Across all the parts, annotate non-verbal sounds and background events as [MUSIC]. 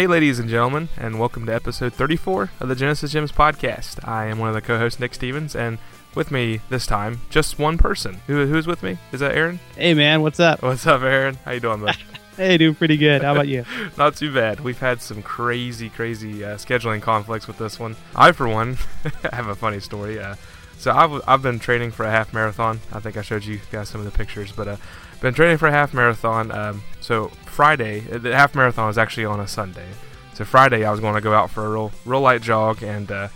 Day, ladies and gentlemen, and welcome to episode 34 of the Genesis Gems podcast. I am one of the co-hosts, Nick Stevens, and with me this time, just one person. Who, who's with me? Is that Aaron? Hey man, what's up? What's up, Aaron? How you doing, bud? [LAUGHS] hey, doing pretty good. How about you? [LAUGHS] Not too bad. We've had some crazy, crazy uh, scheduling conflicts with this one. I, for one, [LAUGHS] have a funny story. Uh, so I've, I've been training for a half marathon. I think I showed you guys some of the pictures, but uh, been training for a half marathon. Um, so Friday, uh, the half marathon was actually on a Sunday. So Friday, I was going to go out for a real, real light jog, and uh,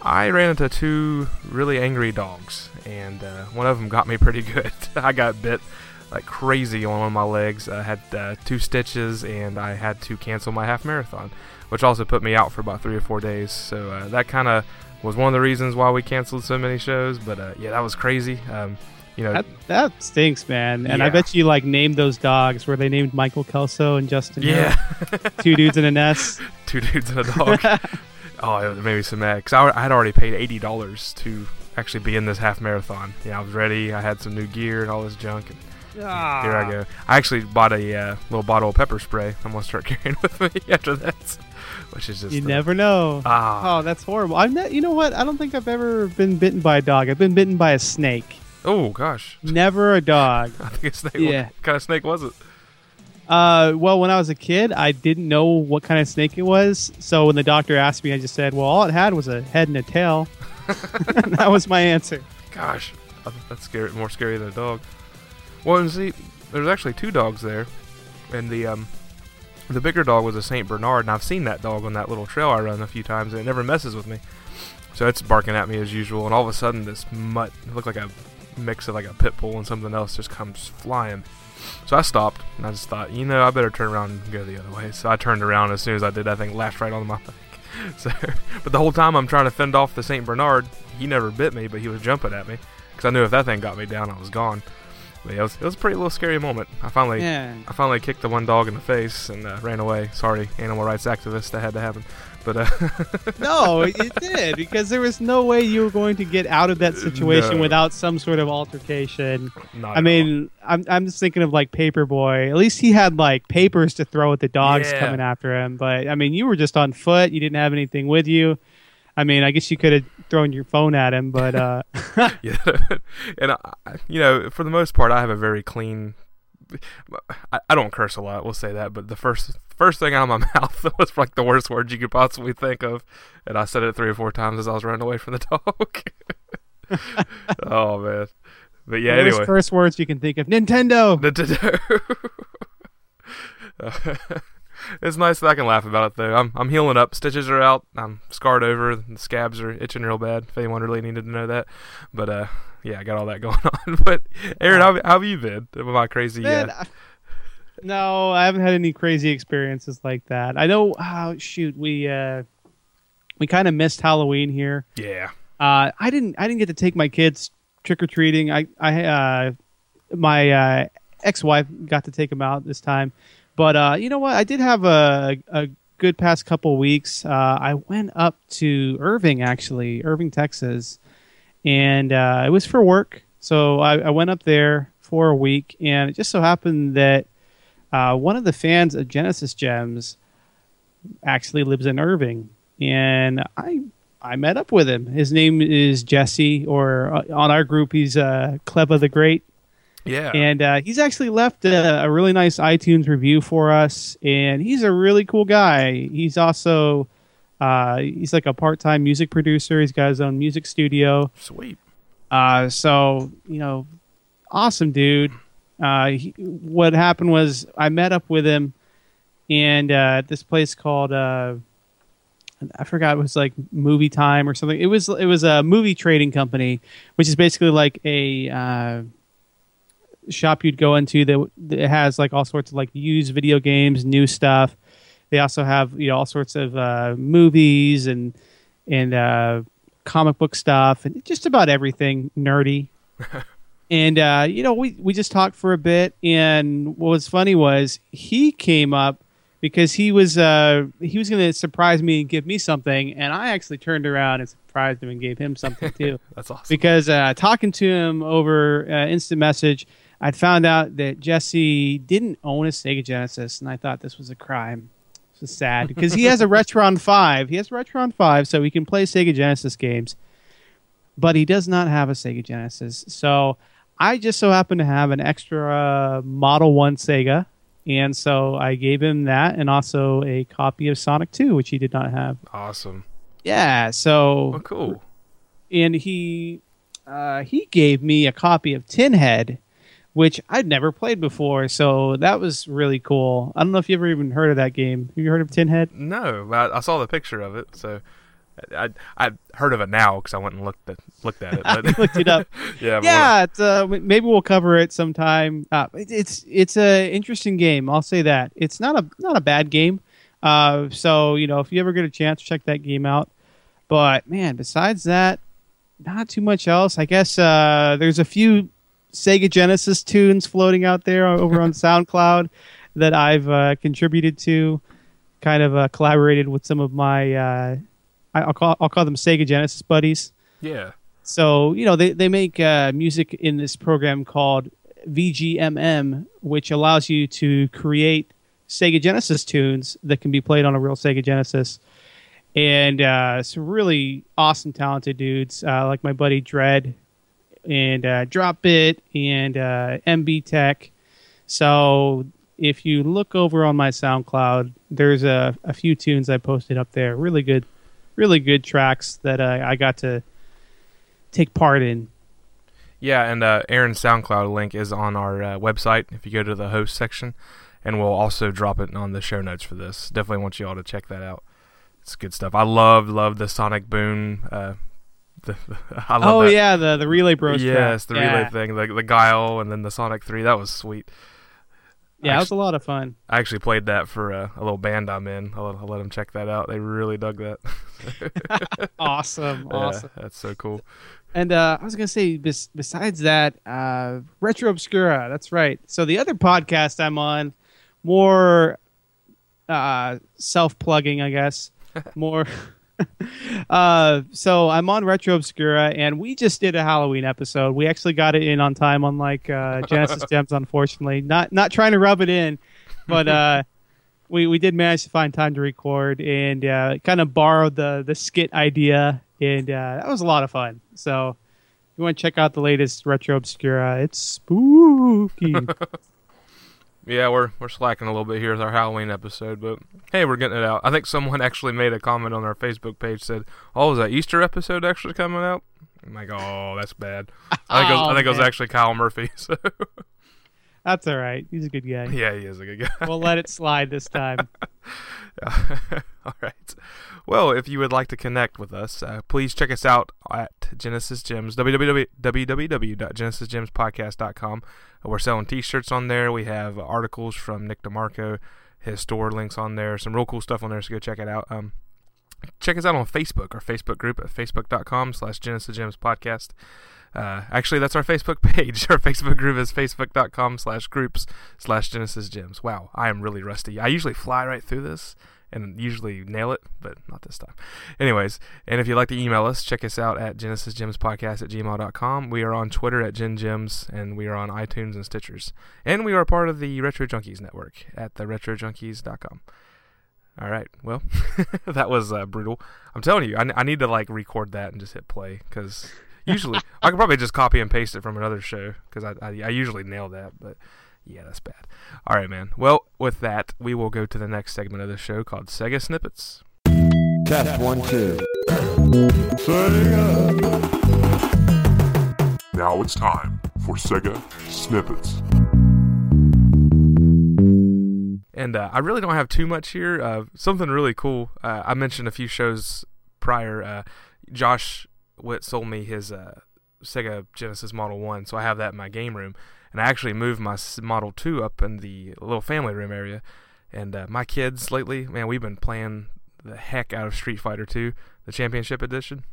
I ran into two really angry dogs, and uh, one of them got me pretty [LAUGHS] good. I got bit like crazy on one of my legs. I had uh, two stitches, and I had to cancel my half marathon, which also put me out for about three or four days. So uh, that kind of was one of the reasons why we canceled so many shows. But uh, yeah, that was crazy. Um, you know, that, that stinks, man. And I bet you like named those dogs. Were they named Michael Kelso and Justin? Yeah, [LAUGHS] two dudes in a nest. two dudes and a dog. [LAUGHS] oh, it made me so mad because I, I had already paid eighty dollars to actually be in this half marathon. Yeah, I was ready. I had some new gear and all this junk. And Here I go. I actually bought a uh, little bottle of pepper spray. I'm gonna start [LAUGHS] carrying with me after that, which is just You never know. ah Oh, that's horrible. I'm not. You know what? I don't think I've ever been bitten by a dog. I've been bitten by a snake. Oh gosh. Never a dog. [LAUGHS] I think a snake. Yeah. What kind of snake was it? Uh, well, when I was a kid, I didn't know what kind of snake it was. So when the doctor asked me, I just said, "Well, all it had was a head and a tail." [LAUGHS] [LAUGHS] that was my answer. Gosh, that's scary. More scary than a dog. Well, and see, there's actually two dogs there, and the um, the bigger dog was a Saint Bernard, and I've seen that dog on that little trail I run a few times, and it never messes with me. So it's barking at me as usual, and all of a sudden, this mutt, looked like a mix of like a pit bull and something else, just comes flying. So I stopped, and I just thought, you know, I better turn around and go the other way. So I turned around as soon as I did. That thing lashed right on my leg. [LAUGHS] So, but the whole time I'm trying to fend off the Saint Bernard, he never bit me, but he was jumping at me because I knew if that thing got me down, I was gone. But yeah, it was, it was a pretty little scary moment. I finally, Yeah. I finally kicked the one dog in the face and uh, ran away. Sorry, animal rights activists, that had to happen. But uh, [LAUGHS] No, it did because there was no way you were going to get out of that situation No. without some sort of altercation. not I all. mean, I'm I'm just thinking of like Paperboy. At least he had like papers to throw at the dogs Yeah. coming after him. But I mean, you were just on foot. You didn't have anything with you. I mean, I guess you could have thrown your phone at him, but uh, [LAUGHS] [LAUGHS] yeah, and I, you know, for the most part, I have a very clean. I don't curse a lot. We'll say that, but the first first thing out of my [LAUGHS] mouth was like the worst words you could possibly think of, and I said it three or four times as I was running away from the [LAUGHS] dog. [LAUGHS] oh man, but yeah. the Anyway, first words you can think of: Nintendo. Nintendo. it's nice that I can laugh about it though. I'm I'm healing up. Stitches are out. I'm scarred over. The scabs are itching real bad. If anyone really needed to know that, but uh, yeah, I got all that going on. but Aaron, how, how have you been? With my crazy. Man, uh, I- no, I haven't had any crazy experiences like that. I know. Oh, shoot, we uh, we kind of missed Halloween here. yeah. Uh, I didn't. I didn't get to take my kids trick or treating. I, I, uh, my uh, ex-wife got to take them out this time. But uh, you know what? I did have a a good past couple weeks. Uh, I went up to Irving, actually, Irving, Texas, and uh, it was for work. So I, I went up there for a week, and it just so happened that uh, one of the fans of Genesis Gems actually lives in Irving, and I I met up with him. His name is Jesse, or uh, on our group, he's uh, Cleva the Great, Yeah. and uh, he's actually left a, a really nice iTunes review for us. And he's a really cool guy. He's also uh, he's like a part-time music producer. He's got his own music studio. Sweet. Uh, so you know, awesome dude. Uh, he, what happened was I met up with him, and uh, at this place called uh, I forgot it was like Movie Time or something. It was it was a movie trading company, which is basically like a uh, shop you'd go into that, that has like all sorts of like used video games, new stuff. They also have you know all sorts of uh, movies and and uh, comic book stuff and just about everything nerdy. [LAUGHS] and uh, you know, we we just talked for a bit, and what was funny was he came up because he was uh, he was going to surprise me and give me something, and I actually turned around and surprised him and gave him something too. [LAUGHS] That's awesome. because uh, talking to him over uh, instant message, I'd found out that Jesse didn't own a Sega Genesis, and I thought this was a crime. It's sad because he has a [LAUGHS] Retron Five. He has a Retron Five, so he can play Sega Genesis games, but he does not have a Sega Genesis. So I just so happened to have an extra uh, Model One Sega, and so I gave him that and also a copy of Sonic Two, which he did not have. Awesome. Yeah, so Oh, cool. and he uh, he gave me a copy of Tin Head, which I'd never played before. So that was really cool. I don't know if you ever even heard of that game. Have you heard of Tin Head? No, but I, I saw the picture of it, so I I heard of it now because I went and looked at looked at it. But [LAUGHS] Looked it up. [LAUGHS] yeah, yeah, it's, uh, maybe we'll cover it sometime. Uh, it- it's it's a interesting game. I'll say that it's not a not a bad game. Uh, so you know, if you ever get a chance, check that game out. But man, besides that, not too much else. I guess uh, there's a few Sega Genesis tunes floating out there over on [LAUGHS] SoundCloud that I've uh, contributed to. Kind of uh, collaborated with some of my uh, I'll call I'll call them Sega Genesis buddies. yeah, So you know they they make uh, music in this program called VGMM, which allows you to create Sega Genesis tunes that can be played on a real Sega Genesis. And uh, some really awesome, talented dudes uh, like my buddy Dread and uh, Dropbit and uh, MB Tech. So if you look over on my SoundCloud, there's a, a few tunes I posted up there. Really good, really good tracks that uh, I got to take part in. yeah, and uh, Aaron's SoundCloud link is on our uh, website. If you go to the host section, and we'll also drop it on the show notes for this. Definitely want you all to check that out. It's good stuff. I love love the Sonic Boom. Uh, the, [LAUGHS] I love Oh that. yeah, the the Relay Bros. yes, track. the yeah. relay thing, the the Guile, and then the Sonic Three. That was sweet. Yeah, it was a lot of fun. I actually played that for uh, a little band I'm in. I'll, I'll let them check that out. They really dug that. [LAUGHS] Awesome, [LAUGHS] Yeah, awesome. that's so cool. And uh, I was gonna say, bes- besides that, uh, Retro Obscura. That's right. So the other podcast I'm on, more uh, self-plugging, I guess. [LAUGHS] More. [LAUGHS] uh, so I'm on Retro Obscura, and we just did a Halloween episode. We actually got it in on time, unlike uh, [LAUGHS] Genesis Gems. Unfortunately, not not trying to rub it in, but. Uh, [LAUGHS] we, we did manage to find time to record and uh, kind of borrowed the, the skit idea, and uh, that was a lot of fun. So, if you want to check out the latest Retro Obscura, it's spooky. Yeah, we're we're slacking a little bit here with our Halloween episode, but hey, we're getting it out. I think someone [LAUGHS] actually made a comment on our Facebook page said, "Oh, is that Easter episode actually coming out?" I'm like, "Oh, that's bad." I think it was, I [LAUGHS] Oh, think it was actually Kyle Murphy. [LAUGHS] So That's all right. He's a good guy. yeah, he is a good guy. We'll let it slide this time. All right. Well, if you would like to connect with us, uh, please check us out at Genesis Gems, www.genesisgemspodcast.com. We're selling t-shirts on there. We have articles from Nick DeMarco, his store links on there, some real cool stuff on there, so go check it out. Um, check us out on Facebook, our Facebook group at facebook.com slash Genesis Gems Podcast. Uh, actually, that's our Facebook [LAUGHS] page. Our Facebook group is facebook.com slash groups slash Genesis Gems. Wow, I am really rusty. I usually fly right through this and usually nail it, but not this time. Anyways, and if you'd like to email us, check us out at genesisgemspodcast at gmail.com. We are on Twitter at GenGems, and we are on iTunes and Stitchers. And we are part of the Retro Junkies network at the retrojunkies.com. All right, well, [LAUGHS] that was uh, brutal. I'm telling you, I, I need to like record that and just hit play because usually [LAUGHS] I could probably just copy and paste it from another show because I, I I usually nail that, but yeah, that's bad. All right, man. Well, with that, we will go to the next segment of the show called Sega Snippets. Test one, two. Sega. Now it's time for Sega Snippets. And uh, I really don't have too much here. Uh, something really cool. Uh, I mentioned a few shows prior. Uh, Josh Witt sold me his uh, Sega Genesis Model 1, so I have that in my game room. And I actually moved my Model 2 up in the little family room area. And uh, my kids lately, man, we've been playing the heck out of Street Fighter 2, the Championship Edition.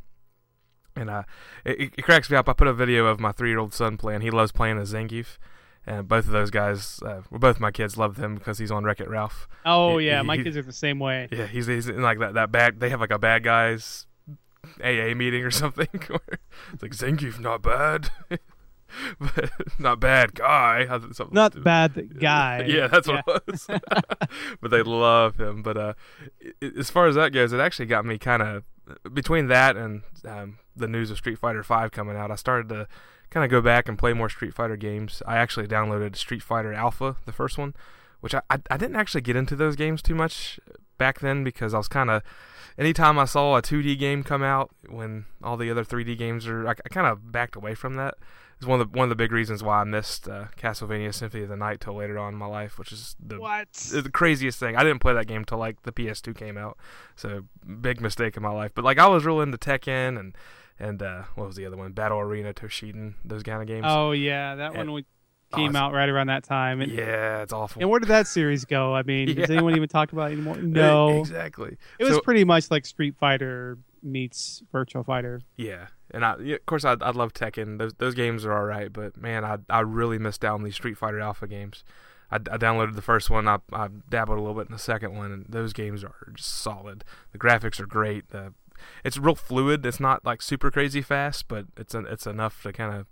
And uh, it, it cracks me up. I put a video of my three year old son playing. He loves playing as Zangief. And both of those guys, uh, well, both my kids loved him because he's on Wreck It Ralph. Oh He- yeah, he- my he- kids are the same way. Yeah, he's he's in like that that bad. They have like a bad guys AA meeting or [LAUGHS] something. where [LAUGHS] it's like Zangief not bad. [LAUGHS] [LAUGHS] but not bad guy. Not bad [LAUGHS] guy. Yeah, that's what it was. [LAUGHS] but they love him. But uh, as far as that goes, it actually got me kind of between that and um, the news of Street Fighter Five coming out. I started to kind of go back and play more Street Fighter games. I actually downloaded Street Fighter Alpha, the first one, which I I, I didn't actually get into those games too much back then because I was kind of anytime I saw a 2D game come out when all the other 3D games are, I, I kind of backed away from that. It's one of the one of the big reasons why I missed uh, Castlevania Symphony of the Night till later on in my life, which is the What? the craziest thing. I didn't play that game till like the PS2 came out, so big mistake in my life. But like I was real into Tekken and and uh, what was the other one? Battle Arena, Toshinden, those kind of games. Oh yeah, that Yeah. one Oh, came out right around that time. And, yeah, it's awful. and where did that series go? I mean, does [LAUGHS] anyone even talk about it anymore? No. exactly. It was So- pretty much like Street Fighter meets Virtual Fighter. Yeah, and I yeah, of course I I love Tekken. Those those games are all right, but man, I I really missed out on these Street Fighter Alpha games. I, I downloaded the first one. I I dabbled a little bit in the second one, and those games are just solid. The graphics are great. The it's real fluid. It's not like super crazy fast, but it's it's enough to kind of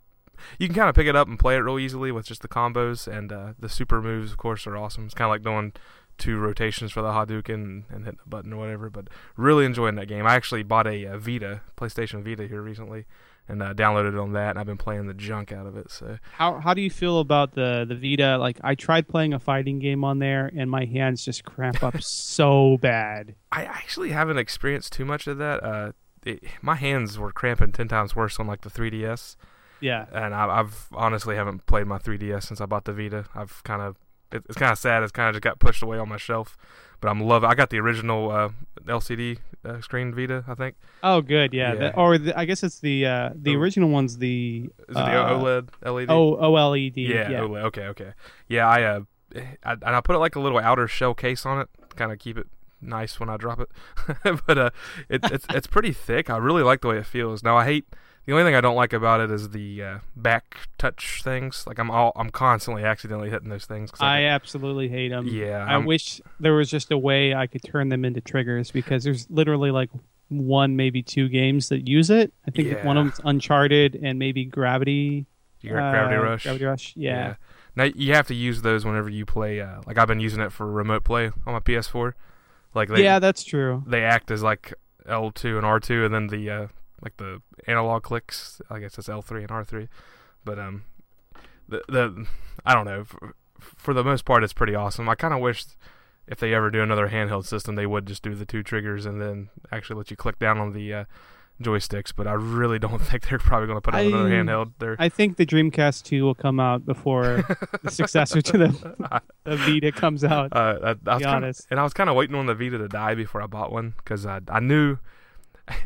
you can kind of pick it up and play it real easily with just the combos and uh, the super moves. Of course, are awesome. It's kind of like doing two rotations for the Hadouken and, hitting a button or whatever. But really enjoying that game. I actually bought a, uh Vita, PlayStation Vita here recently, and uh, downloaded it on that, and I've been playing the junk out of it. So How how do you feel about the the Vita? Like I tried playing a fighting game on there, and my hands just cramp up [LAUGHS] so bad. I actually haven't experienced too much of that. Uh, it, my hands were cramping ten times worse on like the 3DS, Yeah. and I, I've honestly haven't played my 3DS since I bought the Vita. I've kind of it, it's kind of sad. It's kind of just got pushed away on my shelf, but I'm loving. I got the original uh, LCD uh, screen Vita, I think. Oh, good. Yeah. Yeah. The- or the, I guess it's the uh, the Oh. original one's the Is it the uh, OLED LED? O OLED. yeah, Yeah. OLED. Okay, okay. Yeah, I uh, I, and I put it like a little outer shell case on it, kind of keep it nice when I drop it. [LAUGHS] but uh, it, it's it's pretty thick. I really like the way it feels. Now I hate the only thing I don't like about it is the uh, back touch things. Like I'm all I'm constantly accidentally hitting those things. 'cause I I, absolutely hate them. yeah, I I'm- wish there was just a way I could turn them into triggers because there's literally like one, maybe two games that use it. I think one of them's Uncharted and maybe Gravity. you got Gravity uh, Rush. Gravity Rush. Yeah. Now you have to use those whenever you play. Uh, like I've been using it for remote play on my PS4. Like they, Yeah, that's true. they act as like L2 and R2, and then the uh, like the analog clicks. I guess it's L3 and R3. But um, the the I don't know. For, for the most part, it's pretty awesome. I kind of wish if they ever do another handheld system, they would just do the two triggers and then actually let you click down on the uh, joysticks. But I really [LAUGHS] don't think they're probably going to put out another handheld. They're I think the Dreamcast 2 will come out before the successor to the, [LAUGHS] the Vita comes out. Uh, I, I be kinda, honest. and I was kind of waiting on the Vita to die before I bought one because I I knew,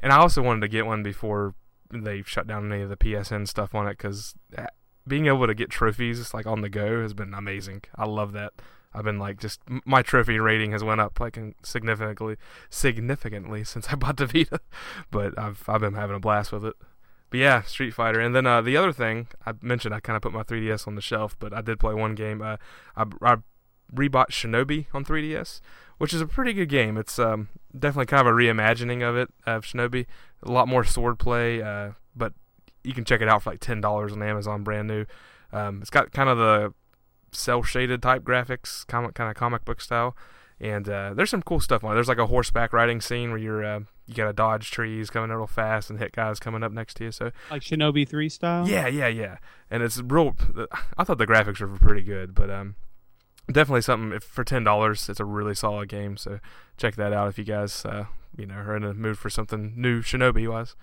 and I also wanted to get one before they shut down any of the PSN stuff on it because being able to get trophies like on the go has been amazing. I love that. I've been like just my trophy rating has went up like significantly significantly since I bought the Vita, [LAUGHS] but I've I've been having a blast with it. But yeah, Street Fighter, and then uh, the other thing I mentioned, I kind of put my 3DS on the shelf, but I did play one game. Uh, I, I rebought Shinobi on 3DS, which is a pretty good game. It's um, definitely kind of a reimagining of it of Shinobi. A lot more swordplay, uh, but you can check it out for like ten dollars on Amazon, brand new. Um, it's got kind of the cell shaded type graphics, comic kind of comic book style, and uh, there's some cool stuff on it. There's like a horseback riding scene where you're uh, you gotta dodge trees coming real fast and hit guys coming up next to you. So Like Shinobi 3 style? yeah, yeah, yeah. And it's real. I thought the graphics were pretty good, but um, definitely something if, for ten dollars. It's a really solid game. So check that out if you guys, uh, you know, are in a mood for something new Shinobi wise.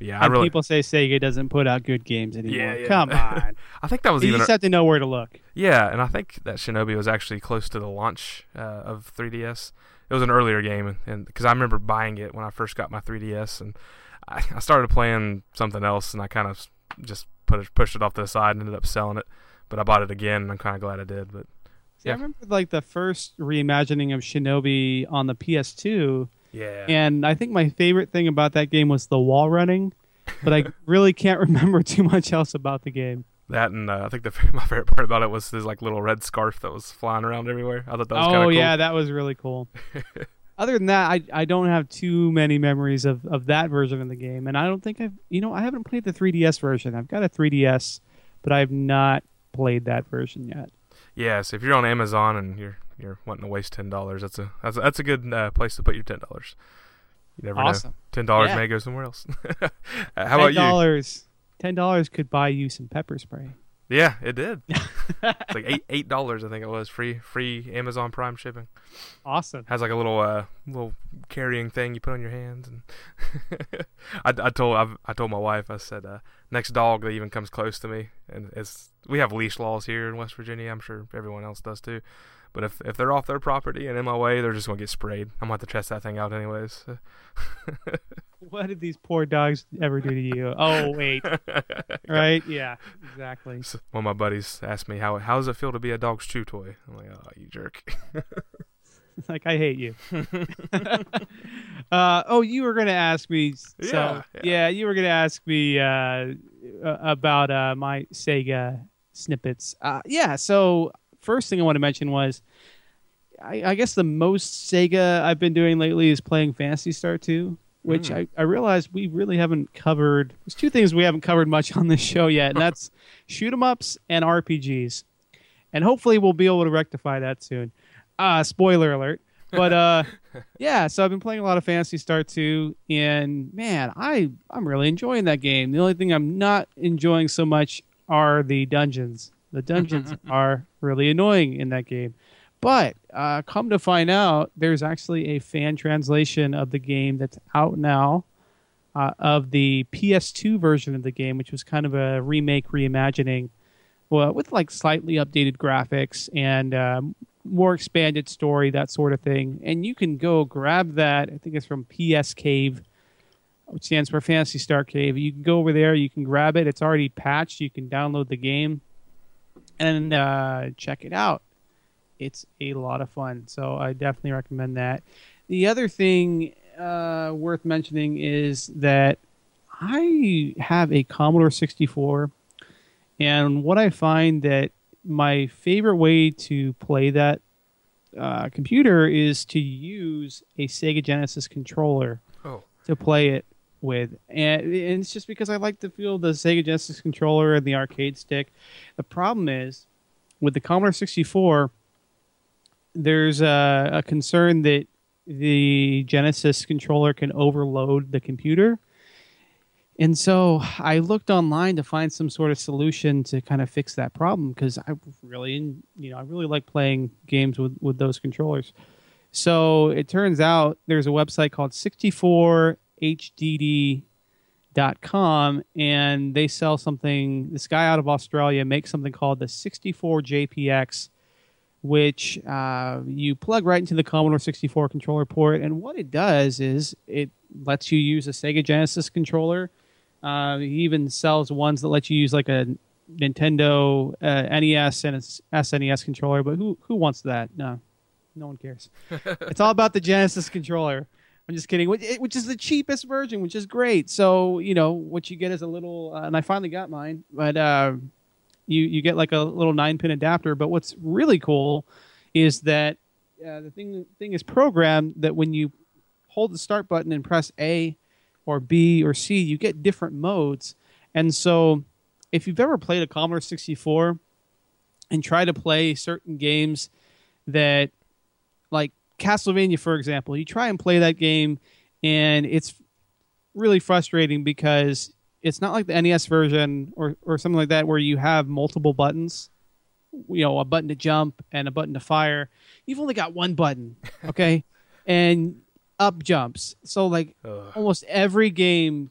Yeah, I really. people say Sega doesn't put out good games anymore. Yeah, yeah. Come [LAUGHS] on. I think that was you even. just have to know where to look. yeah, and I think that Shinobi was actually close to the launch uh, of 3DS. It was an earlier game, and because I remember buying it when I first got my 3DS, and I, [LAUGHS] I started playing something else, and I kind of just put it, pushed it off to the side and ended up selling it. But I bought it again, and I'm kind of glad I did. But Yeah. I remember like the first reimagining of Shinobi on the PS2, yeah, and I think my favorite thing about that game was the wall running, but I [LAUGHS] really can't remember too much else about the game. That and uh, I think the [LAUGHS] my favorite part about it was this like little red scarf that was flying around everywhere. I thought that was kind oh of cool. yeah, that was really cool. [LAUGHS] Other than that, I I don't have too many memories of, of that version of the game, and I don't think I've you know I haven't played the 3DS version. I've got a 3DS, but but I've not played that version yet. Yeah, so if you're on Amazon and you're you're wanting to waste ten dollars, that's a that's a, that's a good uh, place to put your ten dollars. You never Awesome. know. Ten dollars Yeah. may go somewhere else. Uh, [LAUGHS] How about you? dollars? Ten dollars could buy you some pepper spray. Yeah, it did. [LAUGHS] it's like eight eight dollars, I think it was free free Amazon Prime shipping. Awesome. Has like a little uh little carrying thing you put on your hands, and [LAUGHS] I, I told I've, I told my wife I said uh, next dog that even comes close to me, and it's we have leash laws here in West Virginia. I'm sure everyone else does too. But if if they're off their property and in my way, they're just gonna get sprayed. I'm gonna have to test that thing out anyways. [LAUGHS] What did these poor dogs ever do to you? Oh wait, [LAUGHS] right? Yeah, exactly. So one of my buddies asked me how how does it feel to be a dog's chew toy. I'm like, oh, you jerk. [LAUGHS] [LAUGHS] like I hate you. [LAUGHS] uh, oh, you were gonna ask me. So Yeah, yeah, yeah. you were gonna ask me uh, about uh, my Sega snippets. Uh, yeah. So first thing I want to mention was, I, I guess the most Sega I've been doing lately is playing Phantasy Star 2, which Hmm. I, I realized we really haven't covered. There's two things we haven't covered much on this show yet, and [LAUGHS] that's shoot 'em ups and RPGs. And hopefully we'll be able to rectify that soon. Uh, spoiler alert. But uh, [LAUGHS] yeah, so I've been playing a lot of Phantasy Star 2, and man, I I'm really enjoying that game. The only thing I'm not enjoying so much are the dungeons. The dungeons [LAUGHS] are really annoying in that game. But uh, come to find out, there's actually a fan translation of the game that's out now uh, of the PS2 version of the game, which was kind of a remake, reimagining, well, with like slightly updated graphics and um, more expanded story, that sort of thing. And you can go grab that. I think it's from PS Cave, which stands for Phantasy Star Cave. You can go over there. You can grab it. It's already patched. You can download the game and uh, check it out. It's a lot of fun. So I definitely recommend that. The other thing uh, worth mentioning is that I have a Commodore 64, and what I find that my favorite way to play that uh, computer is to use a Sega Genesis controller Oh. to play it with, and, and it's just because I like to feel the Sega Genesis controller and the arcade stick. The problem is with the Commodore 64, there's a, a concern that the Genesis controller can overload the computer. And so I looked online to find some sort of solution to kind of fix that problem because I really, you know, I really like playing games with, with those controllers. So it turns out there's a website called 64hdd.com and they sell something. This guy out of Australia makes something called the 64JPX, which uh, you plug right into the Commodore 64 controller port. And what it does is it lets you use a Sega Genesis controller. Uh, he even sells ones that let you use like a Nintendo uh, NES and SNES controller. But who who wants that? No, no one cares. [LAUGHS] it's all about the Genesis controller. I'm just kidding. Which, which is the cheapest version, which is great. So you know what you get is a little, uh, and I finally got mine. But uh, you you get like a little nine pin adapter. But what's really cool is that uh, the thing thing is programmed that when you hold the start button and press A or B or C, you get different modes. And so, if you've ever played a Commodore 64 and try to play certain games that, like Castlevania, for example, you try and play that game, and it's really frustrating because it's not like the NES version or, or something like that where you have multiple buttons. You know, a button to jump and a button to fire. You've only got one button, okay? [LAUGHS] and up jumps. So like Ugh. almost every game,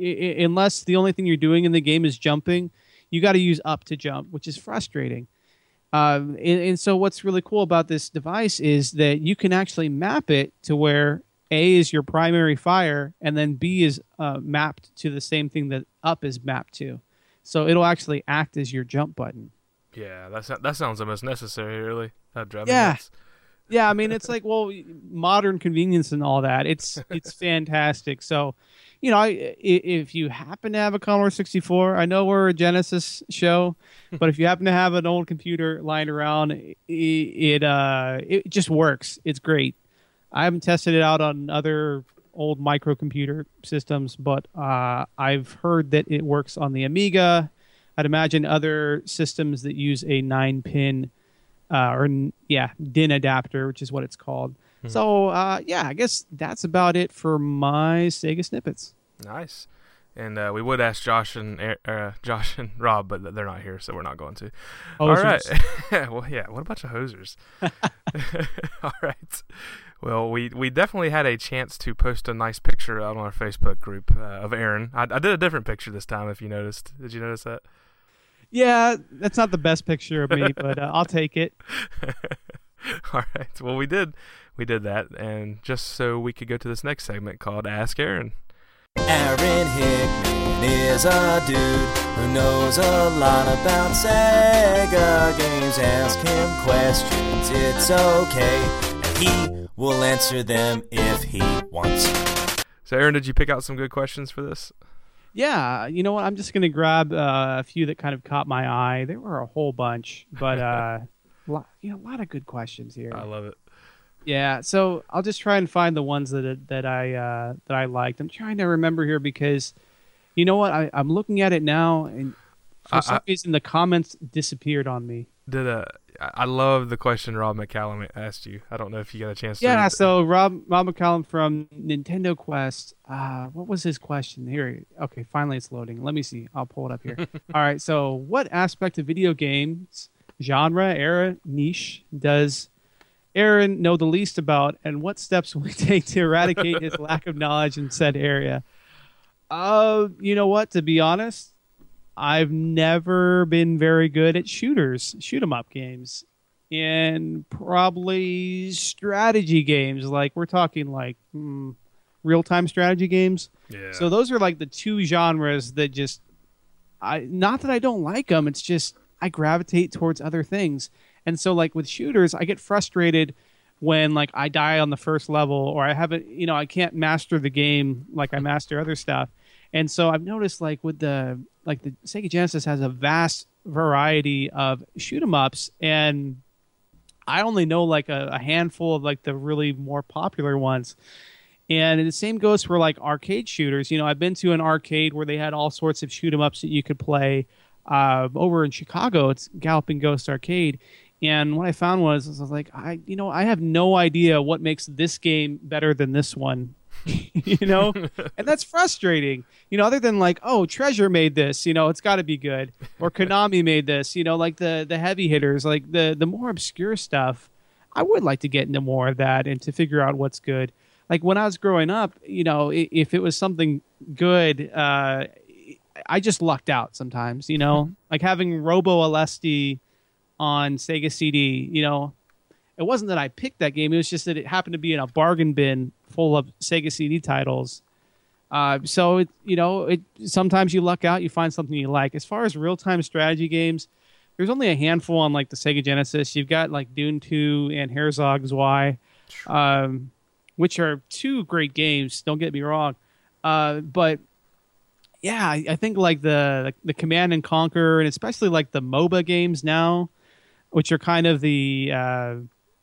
I- unless the only thing you're doing in the game is jumping, you got to use up to jump, which is frustrating. Um, and, and so, what's really cool about this device is that you can actually map it to where A is your primary fire, and then B is uh, mapped to the same thing that up is mapped to. So it'll actually act as your jump button. Yeah, that that sounds almost necessary. Really, that drive Yeah. Yeah, I mean it's like well, modern convenience and all that. It's it's [LAUGHS] fantastic. So, you know, i- if you happen to have a Commodore 64, I know we're a Genesis show, [LAUGHS] but if you happen to have an old computer lying around, it, it uh it just works. It's great. I haven't tested it out on other old microcomputer systems, but uh, I've heard that it works on the Amiga, I'd imagine other systems that use a nine pin uh, or yeah DIN adapter, which is what it's called. So uh, yeah, I guess that's about it for my Sega snippets. Nice. And uh, we would ask Josh and uh, Josh and [LAUGHS] Rob, but they're not here, so we're not going to. All right. [LAUGHS] Well, yeah. What a bunch of hosers. [LAUGHS] All right. Well, we we definitely had a chance to post a nice picture out on our Facebook group uh, of Aaron. I, I did a different picture this time. If you noticed, did you notice that? Yeah, that's not the best picture of me, [LAUGHS] but uh, I'll take it. [LAUGHS] All right. Well, we did we did that, and just so we could go to this next segment called Ask Aaron. Aaron Hickman is a dude who knows a lot about Sega games. Ask him questions, it's okay. And he will answer them if he wants. So, Aaron, did you pick out some good questions for this? Yeah, you know what? I'm just gonna grab uh, a few that kind of caught my eye. There were a whole bunch, but uh, [LAUGHS] lot, you know, a lot of good questions here. I love it. Yeah, so I'll just try and find the ones that that I uh, that I liked. I'm trying to remember here because, you know what? I, I'm looking at it now, and for I- some I- reason the comments disappeared on me. Did uh, I love the question Rob McCallum asked you. I don't know if you got a chance. to Yeah, so Rob Rob McCallum from Nintendo Quest. Uh, what was his question? Here, okay, finally it's loading. Let me see. I'll pull it up here. [LAUGHS] All right. So, what aspect of video games genre, era, niche does Aaron know the least about, and what steps [LAUGHS] will he take to eradicate his lack of knowledge in said area? Uh, you know what? To be honest, I've never been very good at shooters, shoot 'em up games and probably strategy games. Like we're talking like hmm, real time strategy games. yeah. So those are like the two genres that just I not that I don't like them. It's just I gravitate towards other things. And so like with shooters, I get frustrated when like I die on the first level or I haven't you know I can't master the game like I master other stuff. And so I've noticed like with the like the Sega Genesis has a vast variety of shoot 'em ups and I only know like a, a handful of like the really more popular ones. And the same goes for like arcade shooters. You know, I've been to an arcade where they had all sorts of shoot 'em ups that you could play. Uh, over in Chicago, it's Galloping Ghost Arcade. And what I found was, I was like, I, you know, I have no idea what makes this game better than this one. [LAUGHS] you know, and that's frustrating. You know, other than like, oh, Treasure made this. You know, it's got to be good. Or Konami made this. You know, like the the heavy hitters, like the the more obscure stuff. I would like to get into more of that and to figure out what's good. Like when I was growing up, you know, if it was something good, uh, I just lucked out sometimes. You know, like having Robo Aleste on Sega CD. You know, it wasn't that I picked that game; it was just that it happened to be in a bargain bin full of Sega CD titles. Uh, so it, you know, it sometimes you luck out, you find something you like. As far as real time strategy games, there's only a handful on like the Sega Genesis. You've got like Dune 2 and Herzog's Zwei, um, which are two great games. Don't get me wrong, uh, but yeah, I, I think like the the Command and Conquer, and especially like the MOBA games now, which are kind of the uh,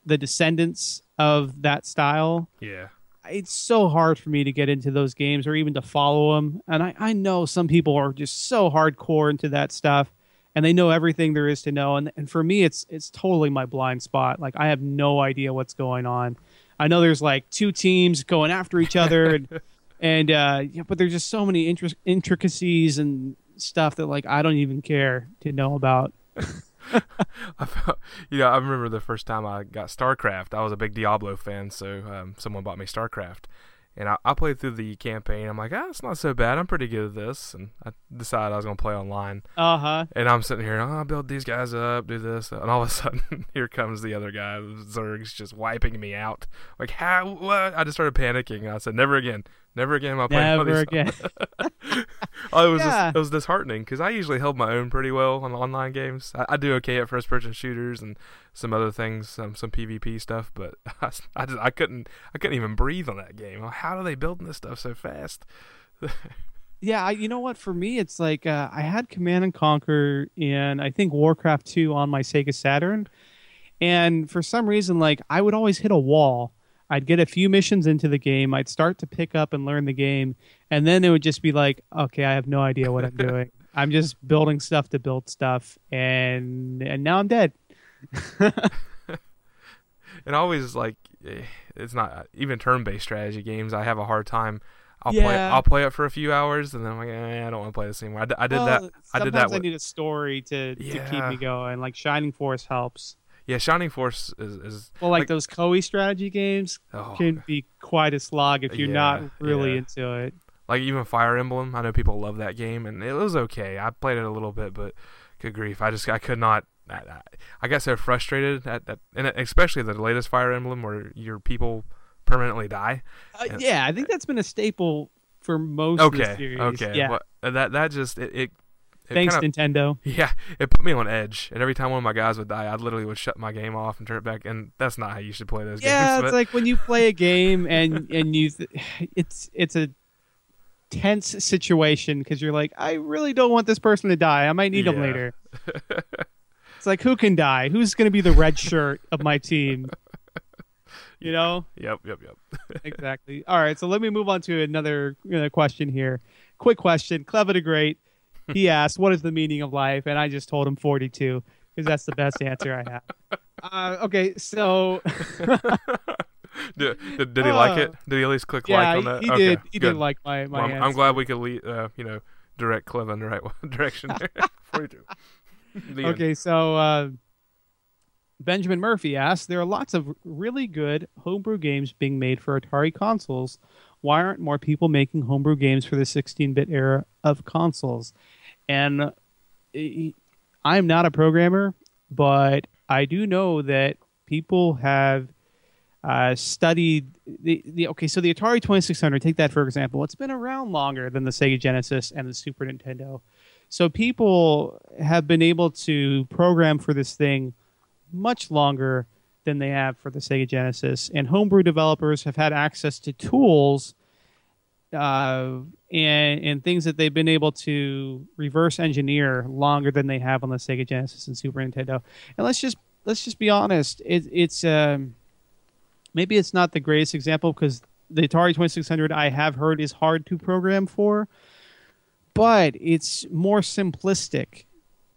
the descendants of that style yeah. It's so hard for me to get into those games or even to follow them. And I, I know some people are just so hardcore into that stuff and they know everything there is to know. And, and for me, it's, it's totally my blind spot. Like I have no idea what's going on. I know there's like two teams going after each other [LAUGHS] and, and, uh, yeah, but there's just so many intric- intricacies and stuff that like, I don't even care to know about. [LAUGHS] [LAUGHS] I felt, you know, I remember the first time I got StarCraft. I was a big Diablo fan, so um, someone bought me StarCraft, and I, I played through the campaign. I'm like, ah, it's not so bad. I'm pretty good at this, and I decided I was gonna play online. Uh huh. And I'm sitting here, oh, I'll build these guys up, do this, and all of a [LAUGHS] sudden, here comes the other guy. Zerg's just wiping me out. Like, how? What? I just started panicking. I said, never again, never again. Am I playing Never again. [LAUGHS] Oh, it was Yeah. just, it was disheartening because I usually held my own pretty well on online games. I, I do okay at first person shooters and some other things, some some PvP stuff, but [LAUGHS] I just I couldn't I couldn't even breathe on that game. How are they building this stuff so fast? [LAUGHS] Yeah, I, you know what? For me, it's like uh, I had Command and Conquer and I think Warcraft 2 on my Sega Saturn. And for some reason, like I would always hit a wall. I'd get a few missions into the game. I'd start to pick up and learn the game. And then it would just be like, okay, I have no idea what I'm doing. [LAUGHS] I'm just building stuff to build stuff, and and now I'm dead. [LAUGHS] and always like eh, it's not even turn-based strategy games. I have a hard time. I'll play. Yeah. I'll play it for a few hours, and then I'm like, eh, I don't want to play this anymore. I, d- I did Well, that. I did that. sometimes I need a story to, to keep me going. Like Shining Force helps. Yeah, Shining Force is. is Well, like, Like- those Koei strategy games oh, can be quite a slog if you're not really yeah. into it. like even Fire Emblem. I know people love that game, and it was okay. I played it a little bit, but good grief, I just I could not. I, I- I got so frustrated at that, and especially the latest Fire Emblem where your people permanently die. Uh, Yeah. yeah, I think that's been a staple for most of the Okay, series. okay, Yeah. Well, that that just it it Thanks, kinda- Nintendo. [LAUGHS] Yeah, it put me on edge, and every time one of my guys would die, I literally would shut my game off and turn it back. And that's not how you should play those Yeah, games. Yeah, it's but- like when you play a game [LAUGHS] and and you, th- it's it's a tense situation because you're like, I really don't want this person to die. I might need them later. [LAUGHS] it's like who can die? Who's going to be the red shirt of my team? You know Yep, yep, yep. exactly. All right, so let me move on to another uh, question here. Quick question, clever to great. [LAUGHS] He asked, "What is the meaning of life?" And I just told him 42 because that's the best answer I have. [LAUGHS] Uh, okay, so [LAUGHS] did, did, did he like it? Uh, Did he at least click yeah, like on he, that? he okay, did. He good. did like my my Well, I'm, answer. I'm glad we could lead, uh, you know, direct Clive in the right direction there. Forty-two. The end. Okay, so uh, Benjamin Murphy asks, there are lots of really good homebrew games being made for Atari consoles. Why aren't more people making homebrew games for the 16-bit era of consoles? And uh, I'm not a programmer, but I do know that people have uh, studied the, the okay. So the Atari 2600, take that for example. It's been around longer than the Sega Genesis and the Super Nintendo. So people have been able to program for this thing much longer than they have for the Sega Genesis, and homebrew developers have had access to tools uh, and and things that they've been able to reverse engineer longer than they have on the Sega Genesis and Super Nintendo. And let's just let's just be honest, it, it's um, maybe it's not the greatest example because the Atari 2600 I have heard is hard to program for, but it's more simplistic.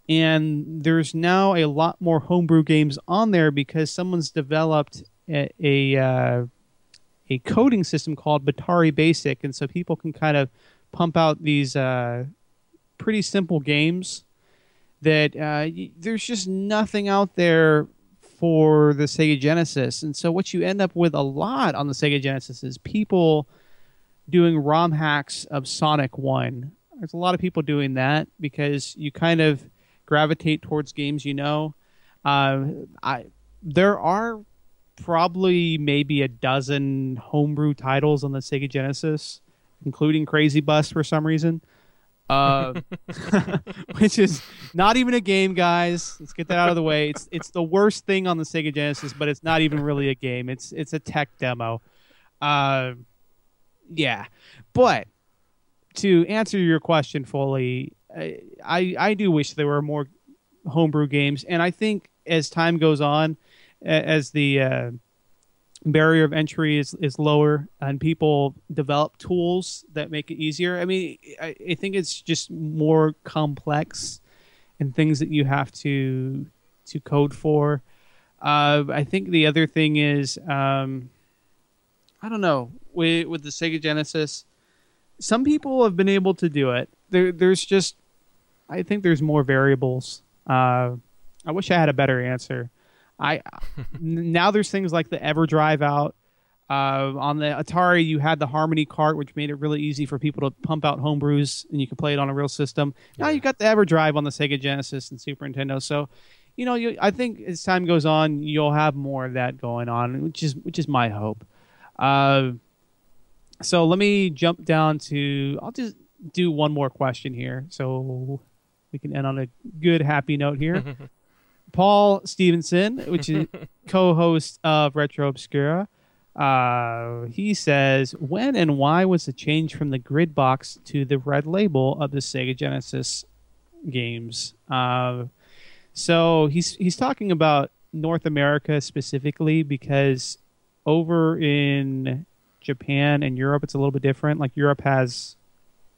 And there's now a lot more homebrew games on there because someone's developed a, a uh, a coding system called Batari Basic, and so people can kind of pump out these uh, pretty simple games that uh, y- there's just nothing out there for the Sega Genesis. And so what you end up with a lot on the Sega Genesis is people doing ROM hacks of Sonic 1. There's a lot of people doing that because you kind of gravitate towards games you know. Uh, I there are probably maybe a dozen homebrew titles on the Sega Genesis, including Crazy Bus for some reason. Uh, [LAUGHS] [LAUGHS] which is not even a game, guys. Let's get that out of the way. It's it's the worst thing on the Sega Genesis, but it's not even really a game. It's it's a tech demo. Uh, yeah, but to answer your question fully, I, I do wish there were more homebrew games, and I think as time goes on, as the uh, barrier of entry is, is lower and people develop tools that make it easier. I mean, I, I think it's just more complex and things that you have to to code for. Uh, I think the other thing is, um, I don't know, with with the Sega Genesis, some people have been able to do it. There, there's just, I think there's more variables. Uh, I wish I had a better answer. I [LAUGHS] now there's things like the EverDrive out. Uh, on the Atari, you had the Harmony cart, which made it really easy for people to pump out homebrews, and you could play it on a real system. Now you've got the EverDrive on the Sega Genesis and Super Nintendo. So, you know, you, I think as time goes on, you'll have more of that going on, which is which is my hope. Uh, so let me jump down to. I'll just do one more question here, so we can end on a good, happy note here. [LAUGHS] Paul Stevenson, which is [LAUGHS] co-host of Retro Obscura, uh, he says, "When and why was the change from the grid box to the red label of the Sega Genesis games?" Uh, so he's he's talking about North America specifically because over in Japan and Europe, it's a little bit different. Like Europe has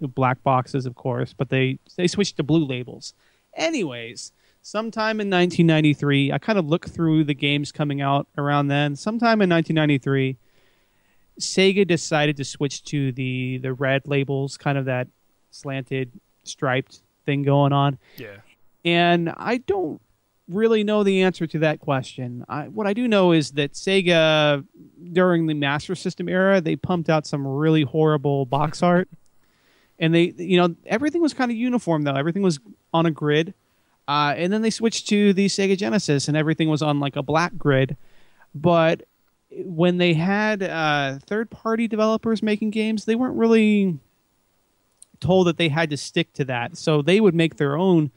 black boxes, of course, but they they switched to blue labels. Anyways, sometime in 1993, I kind of looked through the games coming out around then. Sometime in 1993, Sega decided to switch to the the red labels, kind of that slanted striped thing going on. Yeah. And I don't really know the answer to that question. I, what I do know is that Sega, during the Master System era, they pumped out some really horrible box art. And they, you know, everything was kind of uniform though. Everything was on a grid. Uh, and then they switched to the Sega Genesis, and everything was on like a black grid. But when they had uh, third-party developers making games, they weren't really told that they had to stick to that. So they would make their own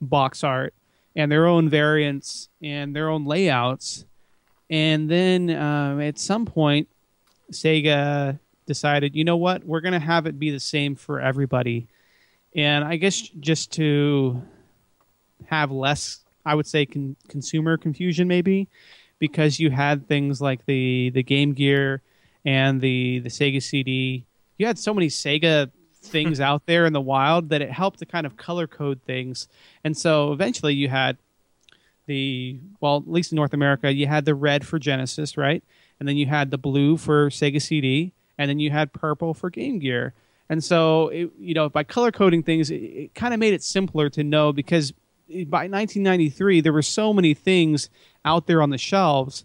box art and their own variants and their own layouts. And then um, at some point, Sega decided, you know what, we're going to have it be the same for everybody. And I guess just to have less, I would say, con- consumer confusion, maybe, because you had things like the the Game Gear and the the Sega CD. You had so many Sega [LAUGHS] things out there in the wild that it helped to kind of color code things. And so eventually you had the well, at least in North America, you had the red for Genesis, right? And then you had the blue for Sega CD, and then you had purple for Game Gear. And so, it, you know, by color coding things, it, it kind of made it simpler to know because by 1993 there were so many things out there on the shelves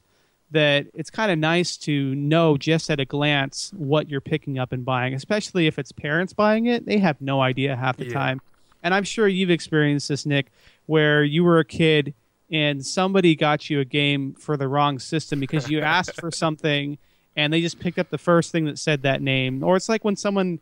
that it's kind of nice to know just at a glance what you're picking up and buying, especially if it's parents buying it. They have no idea half the Yeah. time. And I'm sure you've experienced this, Nick, where you were a kid and somebody got you a game for the wrong system because you asked for something and they just picked up the first thing that said that name. Or it's like when someone,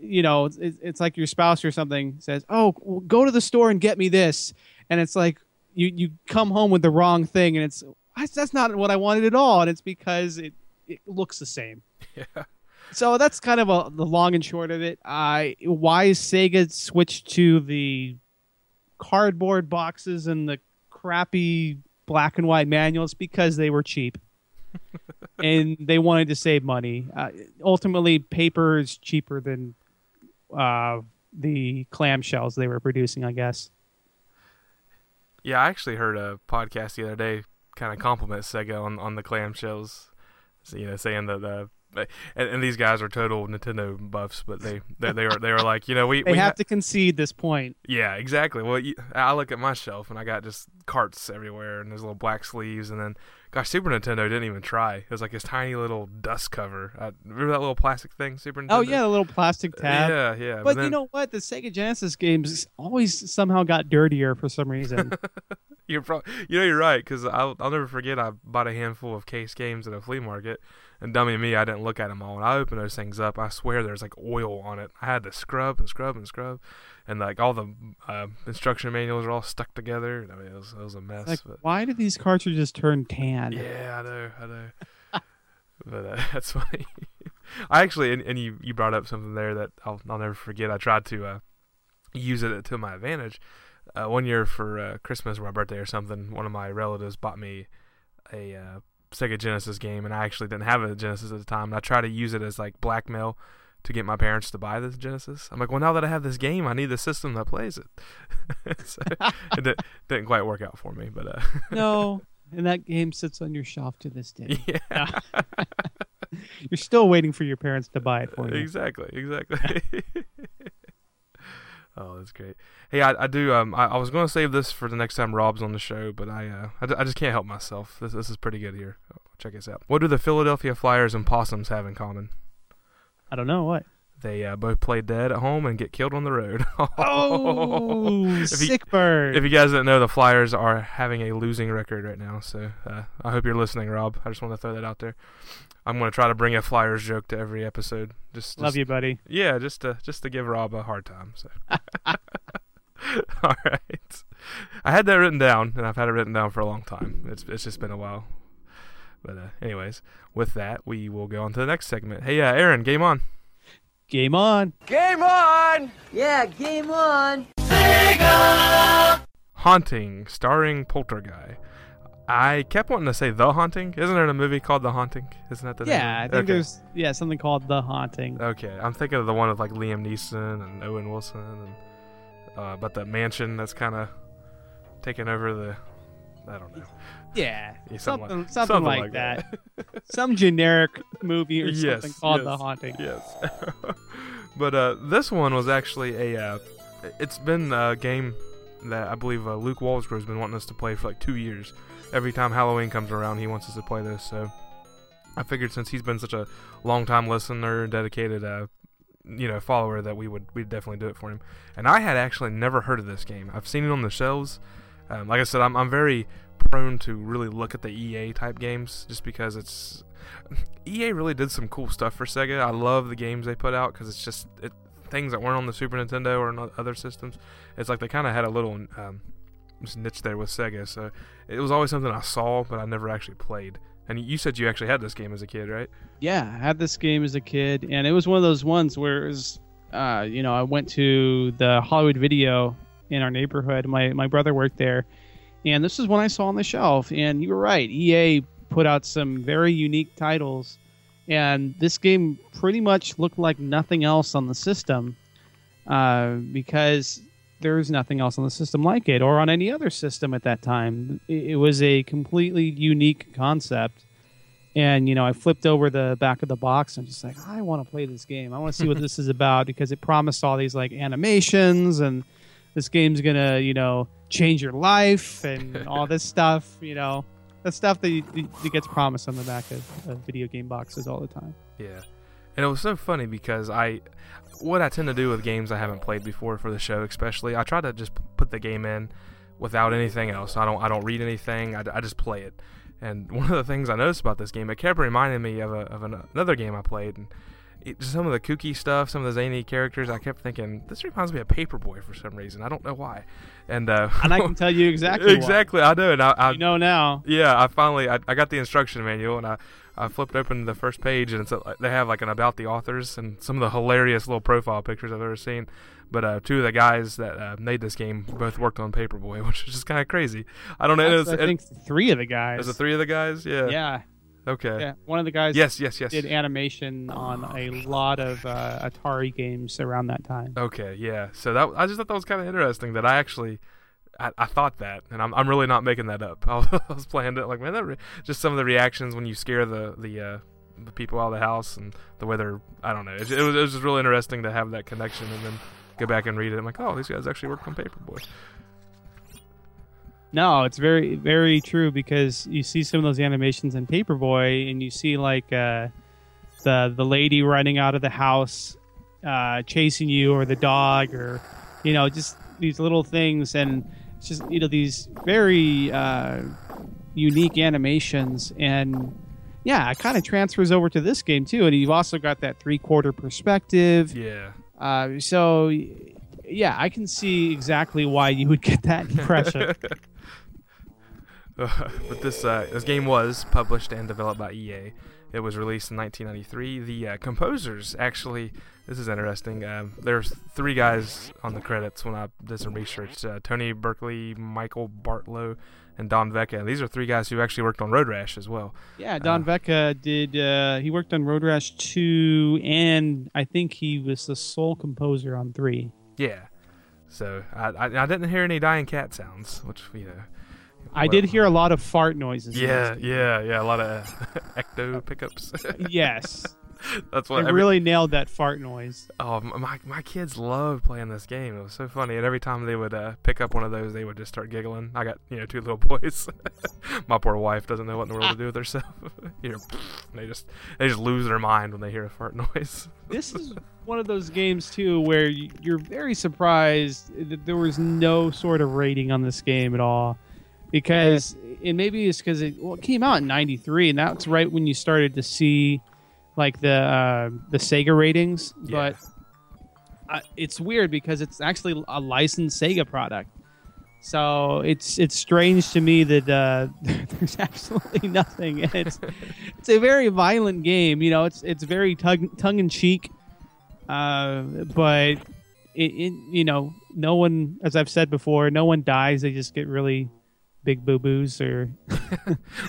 you know, it's, it's like your spouse or something says, "Oh, well, go to the store and get me this," and it's like you you come home with the wrong thing, and it's "That's- not what I wanted at all, and it's because it it looks the same. [LAUGHS] Yeah. So that's kind of a, the long and short of it. I why is Sega switched to the cardboard boxes and the crappy black and white manuals because they were cheap. And they wanted to save money. Uh, ultimately, paper is cheaper than uh, the clamshells they were producing, I guess. Yeah, I actually heard a podcast the other day kind of compliment Sega on on the clamshells. You know, saying that the and, and these guys are total Nintendo buffs, but they they they are they are like you know we [LAUGHS] They we have ha- to concede this point. yeah exactly. Well, you, I look at my shelf and I got just carts everywhere and there's little black sleeves and then gosh Super Nintendo didn't even try. It was like this tiny little dust cover. I, remember that little plastic thing Super oh, Nintendo? Oh yeah, the little plastic uh, tab. Yeah, yeah. But then, you know what? The Sega Genesis games always somehow got dirtier for some reason. [LAUGHS] You're pro- you know you're right because I'll I'll never forget I bought a handful of case games at a flea market and dummy me I didn't look at them all. And I opened those things up I swear there's like oil on it. I had to scrub and scrub and scrub. And like all the uh, instruction manuals are all stuck together. I mean it was, it was a mess like, but why did these cartridges turn tan? yeah I know I know. [LAUGHS] But uh, [LAUGHS] that's funny. I actually and, and you you brought up something there that I'll I'll never forget. I tried to uh, use it to my advantage. Uh, one year for uh, Christmas or my birthday or something, one of my relatives bought me a uh, Sega Genesis game, and I actually didn't have a Genesis at the time. And I tried to use it as like blackmail to get my parents to buy this Genesis. I'm like, well, now that I have this game, I need the system that plays it. [LAUGHS] so it di- [LAUGHS] didn't quite work out for me, but uh, [LAUGHS] No, and that game sits on your shelf to this day. yeah, You're still waiting for your parents to buy it for you. exactly, exactly. Oh, that's great. Hey, I, I do. Um, I, I was going to save this for the next time Rob's on the show, but I, uh, I, I just can't help myself. This, this is pretty good here. Oh, check this out. What do the Philadelphia Flyers and Possums have in common? I don't know what. They uh, both play dead at home and get killed on the road. [LAUGHS] Oh, If you- sick bird. If you guys didn't know, the Flyers are having a losing record right now. So uh, I hope you're listening, Rob. I just want to throw that out there. I'm going to try to bring a Flyers joke to every episode. Just, Love just- you, buddy. Yeah, just to just to give Rob a hard time. So. [LAUGHS] [LAUGHS] All right. I had that written down, and I've had it written down for a long time. It's it's just been a while. But uh, anyways, with that, we will go on to the next segment. Hey, uh, Aaron, game on. Game on. Game on. Yeah, game on. Haunting, starring Polterguy. I kept wanting to say The Haunting. Isn't there a movie called The Haunting? Isn't that the Yeah, name? I think? Okay. there's yeah something called The Haunting. Okay, I'm thinking of the one with like Liam Neeson and Owen Wilson, and uh, but the mansion that's kind of taking over the. I don't know. Yeah, Yeah, something like- something, like, that. Some generic movie or [LAUGHS] Yes, something called yes, The Haunting. Yes. [LAUGHS] but uh, this one was actually a. Uh, it's been a game that I believe uh, Luke Walsgrove's been wanting us to play for like two years. Every time Halloween comes around, he wants us to play this. So I figured since he's been such a long time listener, dedicated, uh, you know, follower, that we would we'd definitely do it for him. And I had actually never heard of this game. I've seen it on the shelves. Um, like I said, I'm I'm very prone to really look at the EA type games just because it's [LAUGHS] EA really did some cool stuff for Sega. I love the games they put out because it's just it, things that weren't on the Super Nintendo or on other systems. It's like they kind of had a little um, niche there with Sega. So it was always something I saw, but I never actually played. And you said you actually had this game as a kid, right? Yeah, I had this game as a kid, and it was one of those ones where it was, uh, you know, I went to the Hollywood Video in our neighborhood. My my brother worked there, and this is one I saw on the shelf. And you were right, EA put out some very unique titles, and this game pretty much looked like nothing else on the system, uh, because there was nothing else on the system like it, or on any other system at that time. It, it was a completely unique concept and you know i flipped over the back of the box and just like i want to play this game i want to see what [LAUGHS] this is about because it promised all these like animations and this game's gonna you know change your life and [LAUGHS] all this stuff you know the stuff that, you, that gets promised on the back of, of video game boxes all the time Yeah. And it was so funny because I, what I tend to do with games I haven't played before for the show, especially, I try to just put the game in without anything else. I don't, I don't read anything. I, I just play it. And [LAUGHS] one of the things I noticed about this game, it kept reminding me of, a, of an, another game I played, and some of the kooky stuff, some of the zany characters. I kept thinking this reminds me of Paperboy for some reason. I don't know why. And uh, and i can [LAUGHS] tell you exactly why. exactly, I know. And I, I you know now yeah, I finally I, I got the instruction manual and I, I flipped open the first page and it's a, they have like an about the authors and some of the hilarious little profile pictures I've ever seen. But uh, two of the guys that uh, made this game both worked on Paperboy, [LAUGHS] which is just kind of crazy. I don't know. Was, i think three of the guys was it three of the guys? Yeah. yeah Okay. yeah one of the guys Yes. Yes. Yes. did animation on a lot of uh, atari games around that time Okay, yeah. So that I just thought that was kind of interesting that I actually I, I thought that, and I'm, I'm really not making that up. I was, [LAUGHS] I was playing it like man, that re- just some of the reactions when you scare the the uh, the people out of the house and the way they're I don't know. It, it was it was just really interesting to have that connection and then go back and read it. I'm like, oh, these guys actually worked on Paperboy. No, it's very very true because you see some of those animations in Paperboy, and you see like uh, the the lady running out of the house, uh, chasing you, or the dog, or you know just these little things, and it's just you know these very uh, unique animations, and yeah, it kind of transfers over to this game too, and you've also got that three quarter perspective. Yeah. Uh, so yeah, I can see exactly why you would get that [LAUGHS] impression. [LAUGHS] [LAUGHS] but this uh, this game was published and developed by EA. It was released in 1993. The uh, composers actually, this is interesting. Um, there's three guys on the credits when I did some research: uh, Tony Berkeley, Michael Bartlow, and Don Veca. And these are three guys who actually worked on Road Rash as well. Yeah, Don Uh, Veca did. Uh, he worked on Road Rash two, and I think he was the sole composer on three. Yeah. So I, I, I didn't hear any dying cat sounds, which you know. I did hear a lot of fart noises. Yeah, yeah, yeah. A lot of [LAUGHS] ecto pickups. [LAUGHS] yes, That's I what every- really nailed that fart noise. Oh, my my kids loved playing this game. It was so funny, and every time they would uh, pick up one of those, they would just start giggling. I got you know two little [LAUGHS] boys. my poor wife doesn't know what in the world to do with herself. you know, they just they just lose their mind when they hear a fart noise. This is one of those games too where you're very surprised that there was no sort of rating on this game at all, because and maybe it's because it well it came out in '93, and that's right when you started to see like the uh, the Sega ratings, Yeah. but. uh, it's weird because it's actually a licensed Sega product. So it's it's strange to me that uh, [LAUGHS] there's absolutely nothing. And it's it's a very violent game. You know, it's it's very tongue tongue in cheek, uh, but it, it you know no one, as I've said before, no one dies. They just get really big boo boos or [LAUGHS]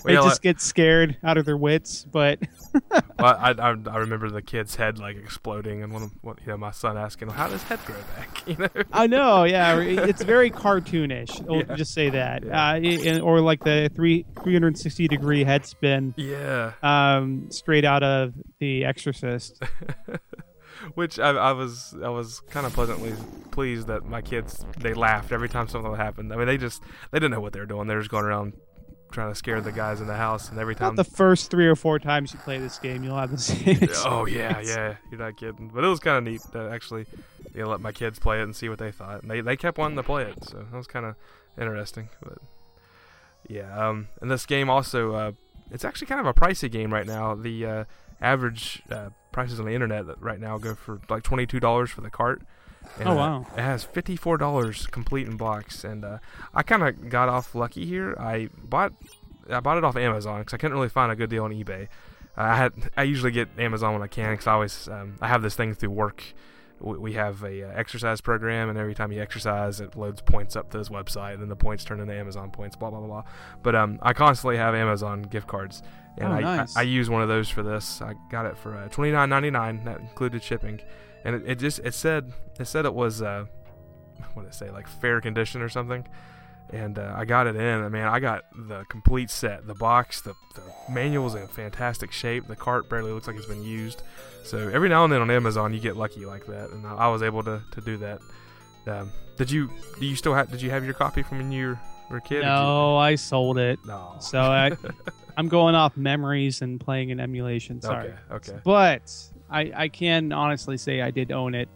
they yeah, just get scared out of their wits. But [LAUGHS] Well, I, I, I remember the kid's head like exploding, and one of what you know my son asking, "How does head grow back?" [LAUGHS] You know. I know, yeah, it's very cartoonish. I'll Yeah. just say that, Yeah. uh, or like the three 360 degree head spin, Yeah. um, straight out of The Exorcist. Which I, I was I was kind of pleasantly pleased that my kids they laughed every time something happened. I mean they just they didn't know what they were doing. They were just going around trying to scare the guys in the house, and every time the first three or four times you play this game, you'll have the [LAUGHS] same. Oh yeah, yeah, you're not kidding. But it was kind of neat to actually, you know, let my kids play it and see what they thought. And they they kept wanting to play it, so that was kind of interesting. But yeah, um, and this game also, uh, it's actually kind of a pricey game right now. The uh, average uh, prices on the internet that right now go for like twenty two dollars for the cart. And, Oh, uh, wow. it has fifty four dollars complete in box, and uh, I kind of got off lucky here. I bought I bought it off Amazon because I couldn't really find a good deal on eBay. I had I usually get Amazon when I can because I always um, I have this thing through work. We, we have a uh, exercise program, and every time you exercise, it loads points up to this website, and then the points turn into Amazon points. Blah blah blah blah. But um, I constantly have Amazon gift cards, and Oh, I, nice. I I use one of those for this. I got it for uh, twenty nine ninety nine. That included shipping, and it, it just it said it said it was uh, what did it say like fair condition or something and uh, I got it in. And man, I got the complete set. The box, the, the manual's in fantastic shape. The cart barely looks like it's been used. So every now and then on Amazon, you get lucky like that, and I, I was able to, to do that. Um, did you do you still have did you have your copy from when you were a kid? Did No, I sold it. no. So I, [LAUGHS] I'm going off memories and playing an emulation. Sorry. Okay. Okay. But I, I can honestly say I did own it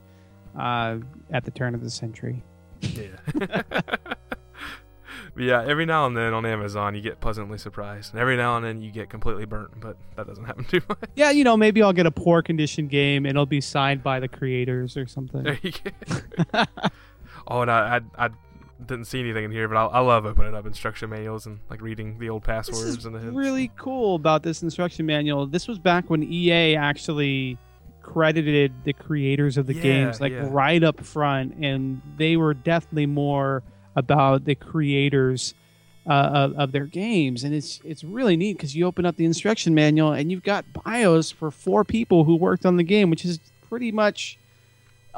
uh, at the turn of the century. Yeah. [LAUGHS] But yeah, every now and then on Amazon you get pleasantly surprised, and every now and then you get completely burnt, but that doesn't [LAUGHS] happen too much. Yeah, you know, maybe I'll get a poor condition game and it'll be signed by the creators or something. There you go. [LAUGHS] oh, and I, I, I didn't see anything in here, but I, I love opening up instruction manuals and like reading the old This passwords is and the hints. really cool about this instruction manual. This was back when EA actually credited the creators of the Yeah, games like yeah. right up front, and they were definitely more about the creators uh, of, of their games. And it's it's really neat because you open up the instruction manual and you've got bios for four people who worked on the game, which is pretty much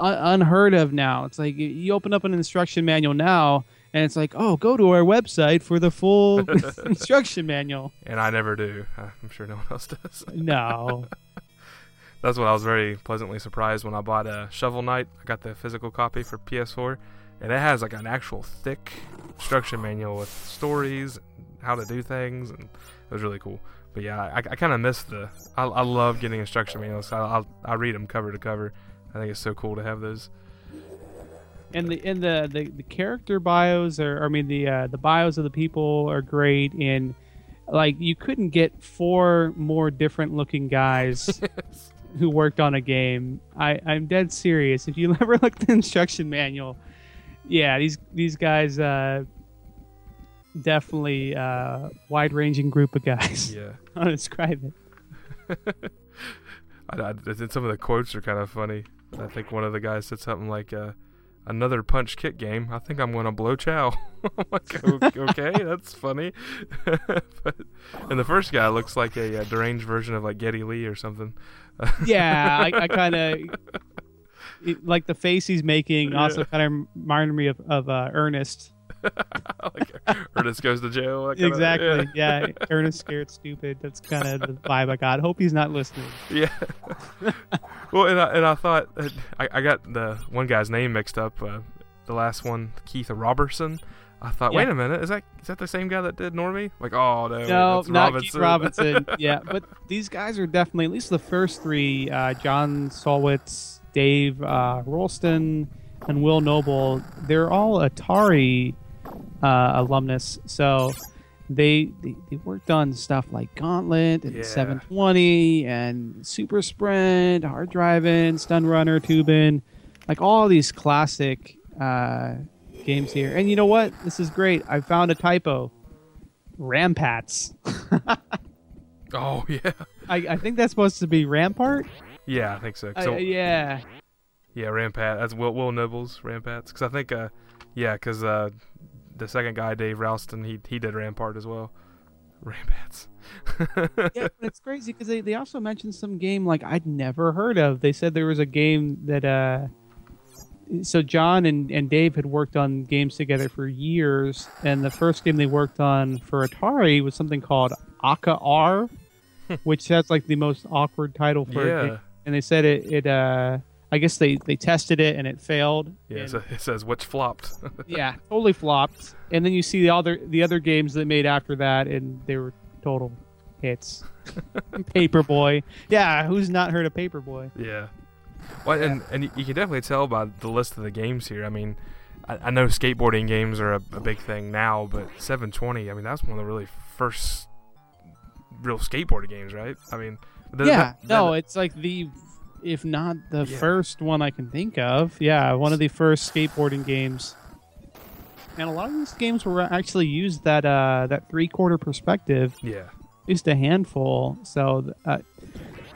un- unheard of now. It's like you- open up an instruction manual now. And it's like, oh, go to our website for the full [LAUGHS] instruction manual. And I never do. I'm sure no one else does. No. [LAUGHS] That's what I was very pleasantly surprised when I bought a Shovel Knight. I got the physical copy for PS4, and it has like an actual thick instruction manual with stories, and how to do things, and it was really cool. But yeah, I, I kind of miss the. I, I love getting instruction manuals. I, I I read them cover to cover. I think it's so cool to have those. and the and the, the, the character bios are I mean the uh, the bios of the people are great and like you couldn't get four more different looking guys [LAUGHS] who worked on a game. I, I'm dead serious. If you [LAUGHS] ever look at the instruction manual, yeah, these these guys uh, definitely uh, wide ranging group of guys. Yeah. [LAUGHS] I'll describe it. I, I, some of the quotes are kind of funny. I think one of the guys said something like, uh, "Another punch kick game. I think I'm gonna blow chow." [LAUGHS] I'm like, okay, [LAUGHS] that's funny. [LAUGHS] but, and the first guy looks like a, uh deranged version of like Geddy Lee or something. Yeah, I, I kind of like the face he's making. Also, kind of reminded me of of uh, Ernest. [LAUGHS] like Ernest goes to jail. that kinda- exactly. Yeah. Ernest scared stupid. That's kind of the vibe I got. Hope he's not listening. Yeah. [LAUGHS] well, and I, and I thought uh, I, I got the one guy's name mixed up. Uh, the last one, Keith Robertson. I thought, wait a minute, is that is that the same guy that did Normie? Like, oh no, No, that's not Robinson. Keith Robinson. yeah, but these guys are definitely at least the first three: uh, John Salwitz, Dave uh, Ralston, and Will Noble. They're all Atari uh, alumnus, so they, they they worked on stuff like Gauntlet and Yeah. 720 and Super Sprint, Hard Driving, Stun Runner, Toobin', like all these classic uh, games here. And you know what? This is great. I found a typo. Rampats. [LAUGHS] oh yeah, I, I think that's supposed to be Rampart. yeah, I think so. Uh, yeah. yeah, Rampat. That's Will Will Nobles Rampats. Because I think, uh, yeah, because uh, the second guy, Dave Ralston, he he did Rampart as well. [LAUGHS] Rampats. [LAUGHS] yeah, but it's crazy because they, they also mentioned some game like I'd never heard of. They said there was a game that uh, so John and, and Dave had worked on games together for years, and the first game they worked on for Atari was something called Akka Arrh, [LAUGHS] which has like the most awkward title for a Yeah. game. And they said it it uh I guess they, they tested it and it failed. Yeah, and- it says which flopped. [LAUGHS] yeah, totally flopped. And then you see the other the other games they made after that, and they were total hits. [LAUGHS] Paperboy, yeah, who's not heard of Paperboy? yeah. Well, and and you- can definitely tell by the list of the games here. I mean, I, I know skateboarding games are a, a big thing now, but 720. I mean, that's one of the really first real skateboarding games, right? I mean, yeah, th- no, it's like the, if not the Yeah. first one I can think of. Yeah, one of the first skateboarding games. And a lot of these games were actually used that uh, that three quarter perspective. yeah. just a handful. So uh,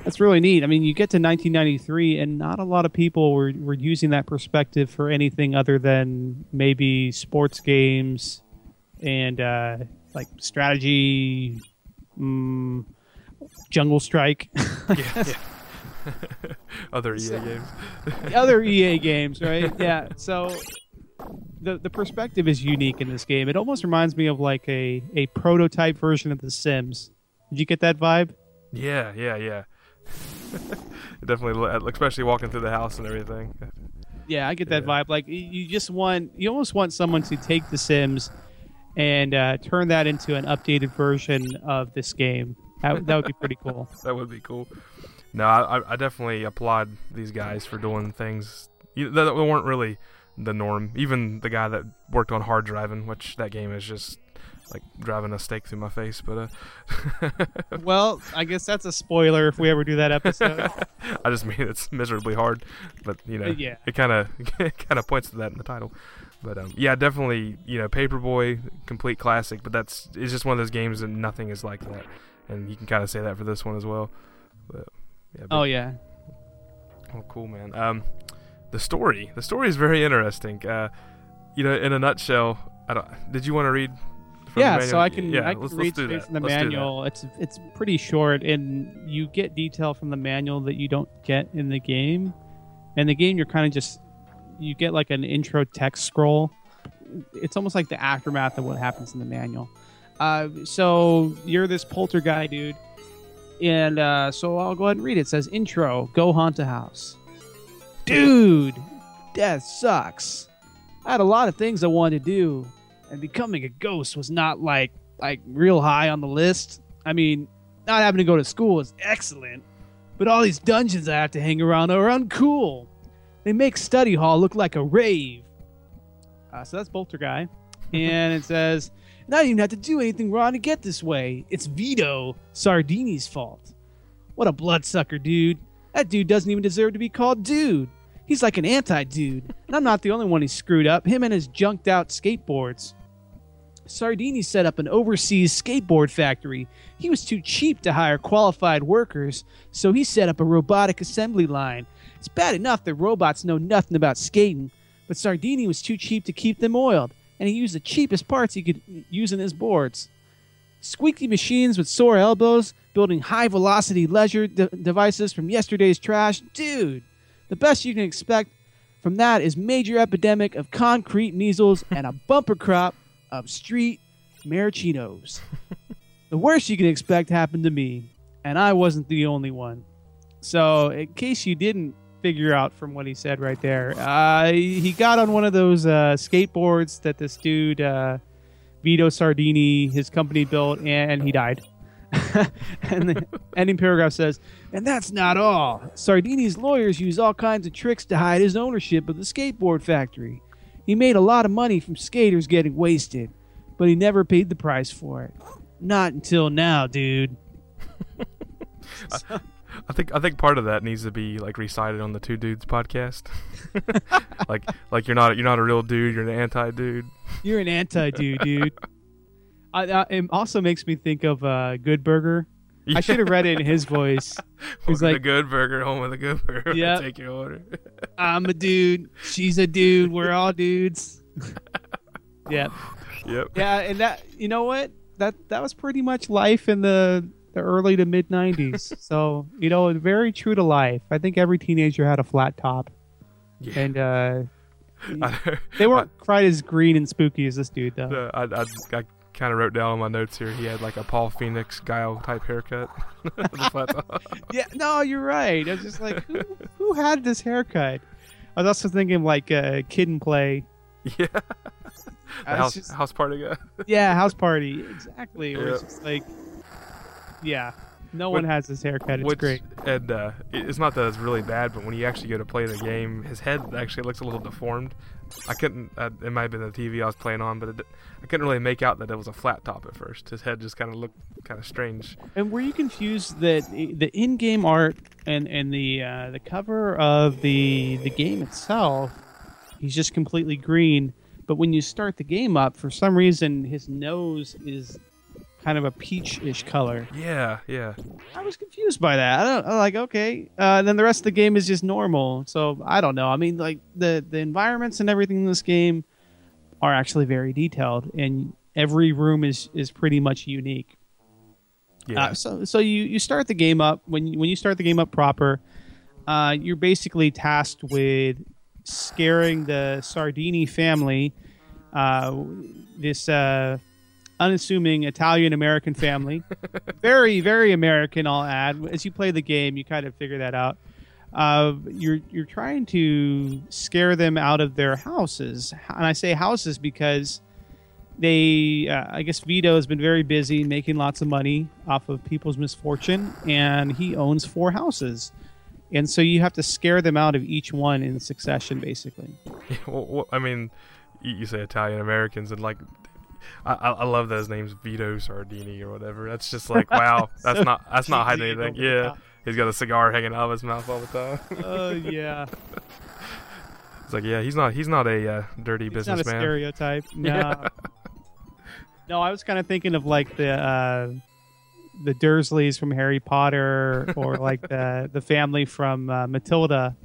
that's really neat. I mean, you get to 1993, and not a lot of people were, were using that perspective for anything other than maybe sports games and uh, like strategy, mm, Jungle Strike, [LAUGHS] yeah, yeah. [LAUGHS] Other EA games. [LAUGHS] other EA games, right? Yeah. So the the perspective is unique in this game. It almost reminds me of like a, a prototype version of The Sims. Did you get that vibe? Yeah, yeah, yeah. [LAUGHS] Definitely, li- especially walking through the house and everything. Yeah, I get that Yeah. vibe. Like you just want, you almost want someone to take The Sims and uh, turn that into an updated version of this game. That, that would be pretty cool. That would be cool. No, I, I- definitely applaud these guys for doing things that that weren't really the norm. Even the guy that worked on Hard Driving, which that game is just like driving a stake through my face. But uh, [LAUGHS] Well, I guess that's a spoiler if we ever do that episode. [LAUGHS] I just mean it's miserably hard. But you know, Yeah. it kind of [LAUGHS] kind of points to that in the title. But um, yeah, definitely, you know, Paperboy, complete classic. But that's it's just one of those games that nothing is like that, and you can kind of say that for this one as well. But yeah, oh yeah, Oh, cool, man. Um, the story. The story is very interesting. Uh, you know, in a nutshell, I don't. Did you want to read? from the yeah. So I can Yeah, I can let's, read that. from the Let's manual. It's it's pretty short, and you get detail from the manual that you don't get in the game. In the game, you're kind of just you get like an intro text scroll. It's almost like the aftermath of what happens in the manual. Uh, so you're this Polterguy, dude, and uh, so I'll go ahead and read it. It says intro: Go haunt a house, dude. Death sucks. I had a lot of things I wanted to do, and becoming a ghost was not like like real high on the list. I mean, not having to go to school is excellent, but all these dungeons I have to hang around are uncool. They make study hall look like a rave. Uh, so that's Polterguy, [LAUGHS] and it says, "And I didn't even have to do anything wrong to get this way. It's Vito Sardini's fault. What a bloodsucker, dude. That dude doesn't even deserve to be called dude. He's like an anti-dude, and I'm not the only one he screwed up. Him and his junked out skateboards." Sardini set up an overseas skateboard factory. He was too cheap to hire qualified workers, so he set up a robotic assembly line. It's bad enough that robots know nothing about skating, but Sardini was too cheap to keep them oiled, and he used the cheapest parts he could use in his boards. Squeaky machines with sore elbows, building high velocity leisure de- devices from yesterday's trash. Dude, the best you can expect from that is major epidemic of concrete measles [LAUGHS] and a bumper crop of street marachinos. [LAUGHS] the worst you can expect happened to me, and I wasn't the only one. So, in case you didn't figure out from what he said right there, uh, he got on one of those uh, skateboards that this dude, uh, Vito Sardini, his company built, and he died. [LAUGHS] and the ending paragraph says, and that's not all. Sardini's lawyers use all kinds of tricks to hide his ownership of the skateboard factory. He made a lot of money from skaters getting wasted, but he never paid the price for it. Not until now, dude. [LAUGHS] I think I think part of that needs to be like recited on the Two Dudes podcast. [LAUGHS] [LAUGHS] like like you're not you're not a real dude. You're an anti dude. You're an anti dude, dude. I, I, it also makes me think of uh, Good Burger. I should have read it in his [LAUGHS] voice. He's like, Good Burger, home of the Good Burger. Yep. Take your order. I'm a dude. She's a dude. We're all dudes. yep. Yep. Yeah, and that you know what that that was pretty much life in the the early to mid '90s. [LAUGHS] so you know, very true to life. I think every teenager had a flat top, Yeah. and uh, [LAUGHS] they weren't quite as green and spooky as this dude though. I, I, I kind of wrote down on my notes here. He had like a Paul Phoenix guile type haircut. [LAUGHS] Flat top. Yeah, no, you're right. I was just like, who, who had this haircut? I was also thinking like uh, Kid and Play. yeah. I house, just- house party guy. Yeah, House Party, exactly. Where it's just like, yeah, no What- one has this haircut. It's Which, great. And uh, it's not that it's really bad, but when you actually go to play the game, his head actually looks a little deformed. I couldn't. Uh, it might have been the TV I was playing on, but it, I couldn't really make out that it was a flat top at first. His head just kind of looked kind of strange. And were you confused that the in-game art and and the uh, the cover of the the game itself, he's just completely green. But when you start the game up, for some reason, his nose is kind of a peach-ish color. Yeah, yeah. I was confused by that. I don't I'm like okay. Uh, then the rest of the game is just normal. So I don't know. I mean, like the the environments and everything in this game are actually very detailed, and every room is is pretty much unique. Yeah. Uh, so so you, you start the game up when you, when you start the game up proper, uh, you're basically tasked with scaring the Sardini family, uh, this uh, unassuming Italian American family, very very American. I'll add. As you play the game, you kind of figure that out. Uh, you're you're trying to scare them out of their houses, and I say houses because they uh, i guess vito has been very busy making lots of money off of people's misfortune and he owns four houses and so you have to scare them out of each one in succession basically [LAUGHS] well, I mean, you say Italian Americans, and like, I, I love those names, Vito Sardini or whatever. That's just like, [LAUGHS] wow, that's So not that's not hiding anything. Yeah, he's got a cigar hanging out of his mouth all the time. oh yeah [LAUGHS] it's like, yeah, he's not he's not a uh, dirty it's not a businessman. stereotype [LAUGHS] no Yeah. no i was kind of thinking of like the uh the dursleys from harry potter or like the the family from uh, matilda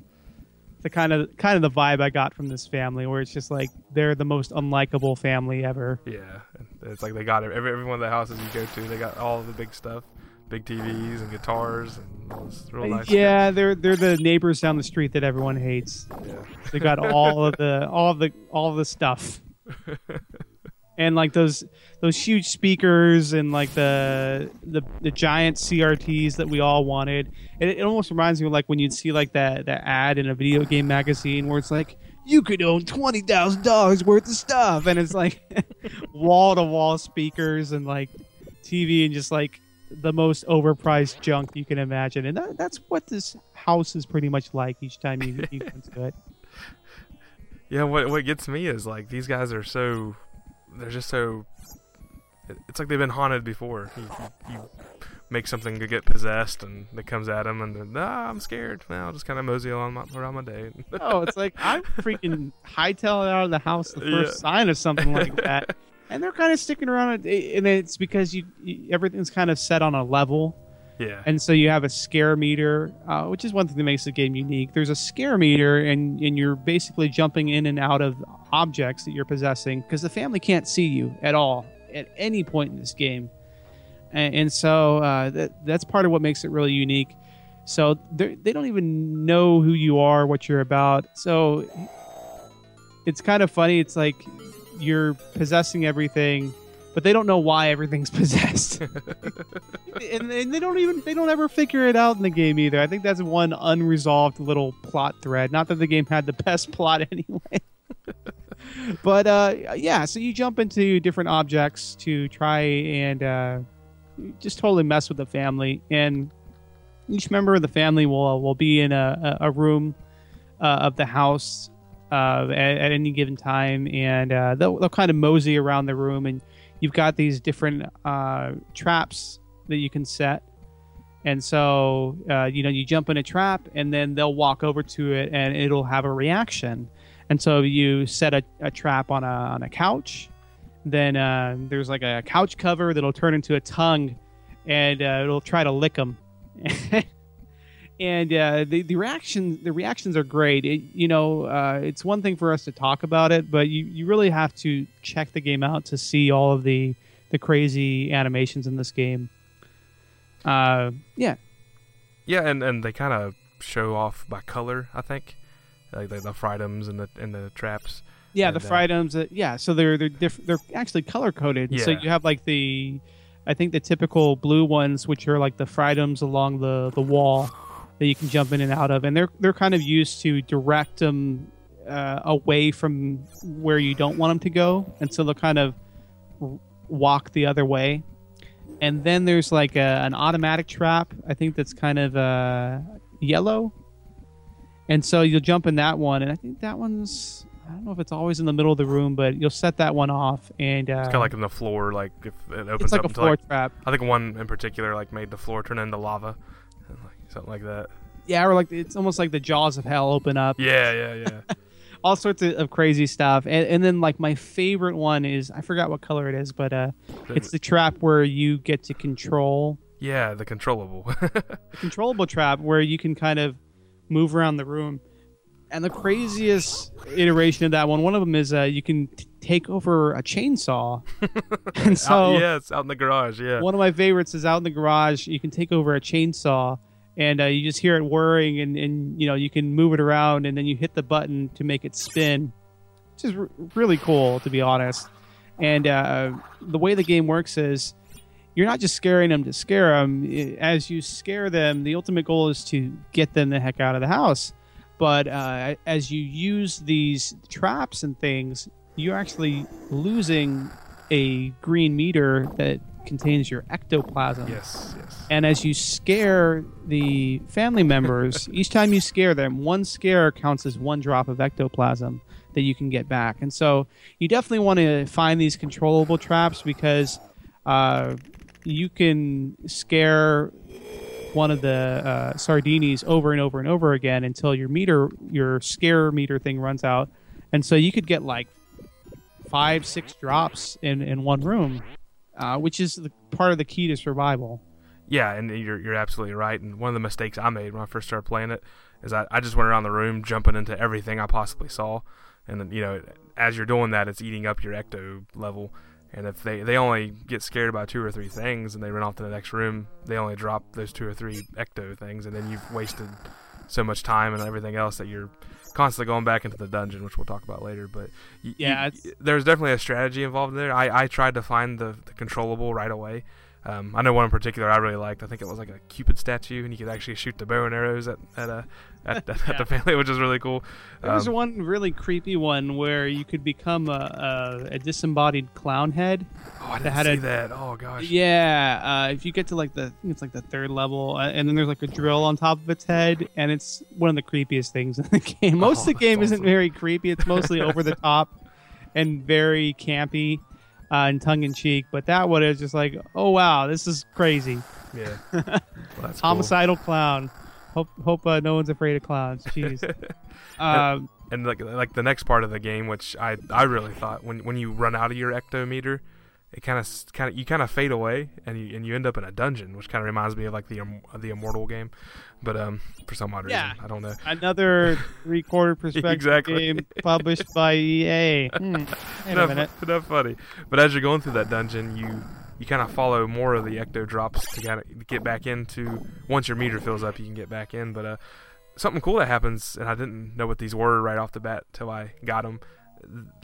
the kind of kind of the vibe i got from this family where it's just like they're the most unlikable family ever Yeah, it's like they got every, every one of the houses you go to, they got all the big stuff, big TVs and guitars and all this real uh, nice. Stuff. Yeah, they're they're the neighbors down the street that everyone hates. Yeah. They got all of the [LAUGHS] all of the all of the stuff. [LAUGHS] And like those those huge speakers and like the the, the giant CRTs that we all wanted. It, it almost reminds me of like when you'd see like that that ad in a video game magazine where it's like you could own twenty thousand dollars worth of stuff, and it's like wall to wall speakers and like TV and just like the most overpriced junk you can imagine. And that, that's what this house is pretty much like each time you, you go into it. [LAUGHS] Yeah, what what gets me is like these guys are so they're just so it's like they've been haunted before. You, you, you make something to get possessed and it comes at them and then nah, I'm scared. Now I'll just kind of mosey on my, around my day. [LAUGHS] Oh, it's like I'm freaking hightailing out of the house the first Yeah. sign of something like [LAUGHS] that. And they're kind of sticking around, and it's because you, you everything's kind of set on a level. Yeah. and so you have a scare meter, uh, which is one thing that makes the game unique. There's a scare meter, and, and you're basically jumping in and out of objects that you're possessing because the family can't see you at all at any point in this game. And, and so uh, that, that's part of what makes it really unique. So they don't even know who you are, what you're about. So it's kind of funny. It's like you're possessing everything, but they don't know why everything's [LAUGHS] possessed [LAUGHS] and, and they don't even they don't ever figure it out in the game either. I think that's one unresolved little plot thread. Not that the game had the [LAUGHS] best plot anyway. but uh, yeah, so you jump into different objects to try and uh, just totally mess with the family, and each member of the family will will be in a, a, a room uh, of the house uh, at, at any given time, and uh, they'll, they'll kind of mosey around the room, and you've got these different uh, traps that you can set. And so, uh, you know, you jump in a trap, and then they'll walk over to it, and it'll have a reaction. And so you set a, a trap on a on a couch, then uh, there's like a couch cover that'll turn into a tongue, and uh, it'll try to lick them. [LAUGHS] and uh, the the reaction the reactions are great. It, you know, uh, it's one thing for us to talk about it, but you, you really have to check the game out to see all of the the crazy animations in this game. Uh, yeah, Yeah, and, and they kind of show off by color. I think, like the, the and the and the traps. yeah, And, the uh. Uh, yeah, so they're they're diff- they're actually color coded. Yeah. So you have like the, I think the typical blue ones, which are like the fritems along the the wall that you can jump in and out of, and they're they're kind of used to direct them uh, away from where you don't want them to go, and so they'll kind of walk the other way. And then there's like a, an automatic trap. I think that's kind of uh, yellow, and so you'll jump in that one, and I think that one's. I don't know if it's always in the middle of the room, but you'll set that one off, and uh, It's kind of like in the floor, like if it opens it's like up a floor like trap. I think one in particular like made the floor turn into lava, like, something like that. Yeah, or like it's almost like the jaws of hell open up. Yeah, yeah, yeah. [LAUGHS] all sorts of, of crazy stuff. And, and then like my favorite one is I forgot what color it is, but uh, it's the trap where you get to control yeah, the controllable. [LAUGHS] the controllable trap where you can kind of move around the room. And the craziest iteration of that one, one of them is uh, you can t- take over a chainsaw. [LAUGHS] and so out, yeah, it's out in the garage. Yeah, one of my favorites is out in the garage. You can take over a chainsaw, and uh, you just hear it whirring, and, and you know you can move it around, and then you hit the button to make it spin, which is r- really cool to be honest. And uh, the way the game works is you're not just scaring them to scare them. As you scare them, the ultimate goal is to get them the heck out of the house. But uh, as you use these traps and things, you're actually losing a green meter that contains your ectoplasm. yes, yes. And as you scare the family members, [LAUGHS] each time you scare them, one scare counts as one drop of ectoplasm that you can get back. And so you definitely want to find these controllable traps because uh, you can scare one of the uh, sardinis over and over and over again until your meter, your scare meter thing runs out. And so you could get like five, six drops in, in one room, uh, which is the, part of the key to survival. Yeah, and you're you're absolutely right. And one of the mistakes I made when I first started playing it is I, I just went around the room jumping into everything I possibly saw, and then you know as you're doing that, it's eating up your ecto level. And if they they only get scared by two or three things and they run off to the next room, they only drop those two or three ecto things, and then you've wasted so much time and everything else that you're constantly going back into the dungeon, which we'll talk about later. But y- Yeah, y- there's definitely a strategy involved there. I, I tried to find the, the controllable right away. Um, I know one in particular I really liked. I think it was like a Cupid statue, and you could actually shoot the bow and arrows at at, uh, at, at, Yeah. the family, [LAUGHS] which is really cool. There was Um, one really creepy one where you could become a, a, a disembodied clown head. oh, I didn't had see a- that. Oh gosh. Yeah, uh, if you get to like the, I think it's like the third level, uh, and then there's like a drill on top of its head, and it's one of the creepiest things in the [LAUGHS] game. Most of the Oh, game that's isn't very creepy; it's mostly over the [LAUGHS] top and very campy uh, and tongue in cheek. But that one is just like, oh wow, this is crazy. Yeah. [LAUGHS] Well, that's cool. Homicidal clown. Hope hope uh, no one's afraid of clowns. Jeez. [LAUGHS] um, and like like the next part of the game, which I I really thought when when you run out of your ectometer, it kind of kind of you kind of fade away and you and you end up in a dungeon, which kind of reminds me of like the Im- the Immortal game, but um for some odd Yeah. reason I don't know. another [LAUGHS] three-quarter perspective Exactly. game published by EA. Hmm. Wait a [LAUGHS] Enough, minute. enough funny. But as you're going through that dungeon, you you kind of follow more of the ecto drops to kind of get back into. Once your meter fills up, you can get back in. But uh, something cool that happens, and I didn't know what these were right off the bat till I got them.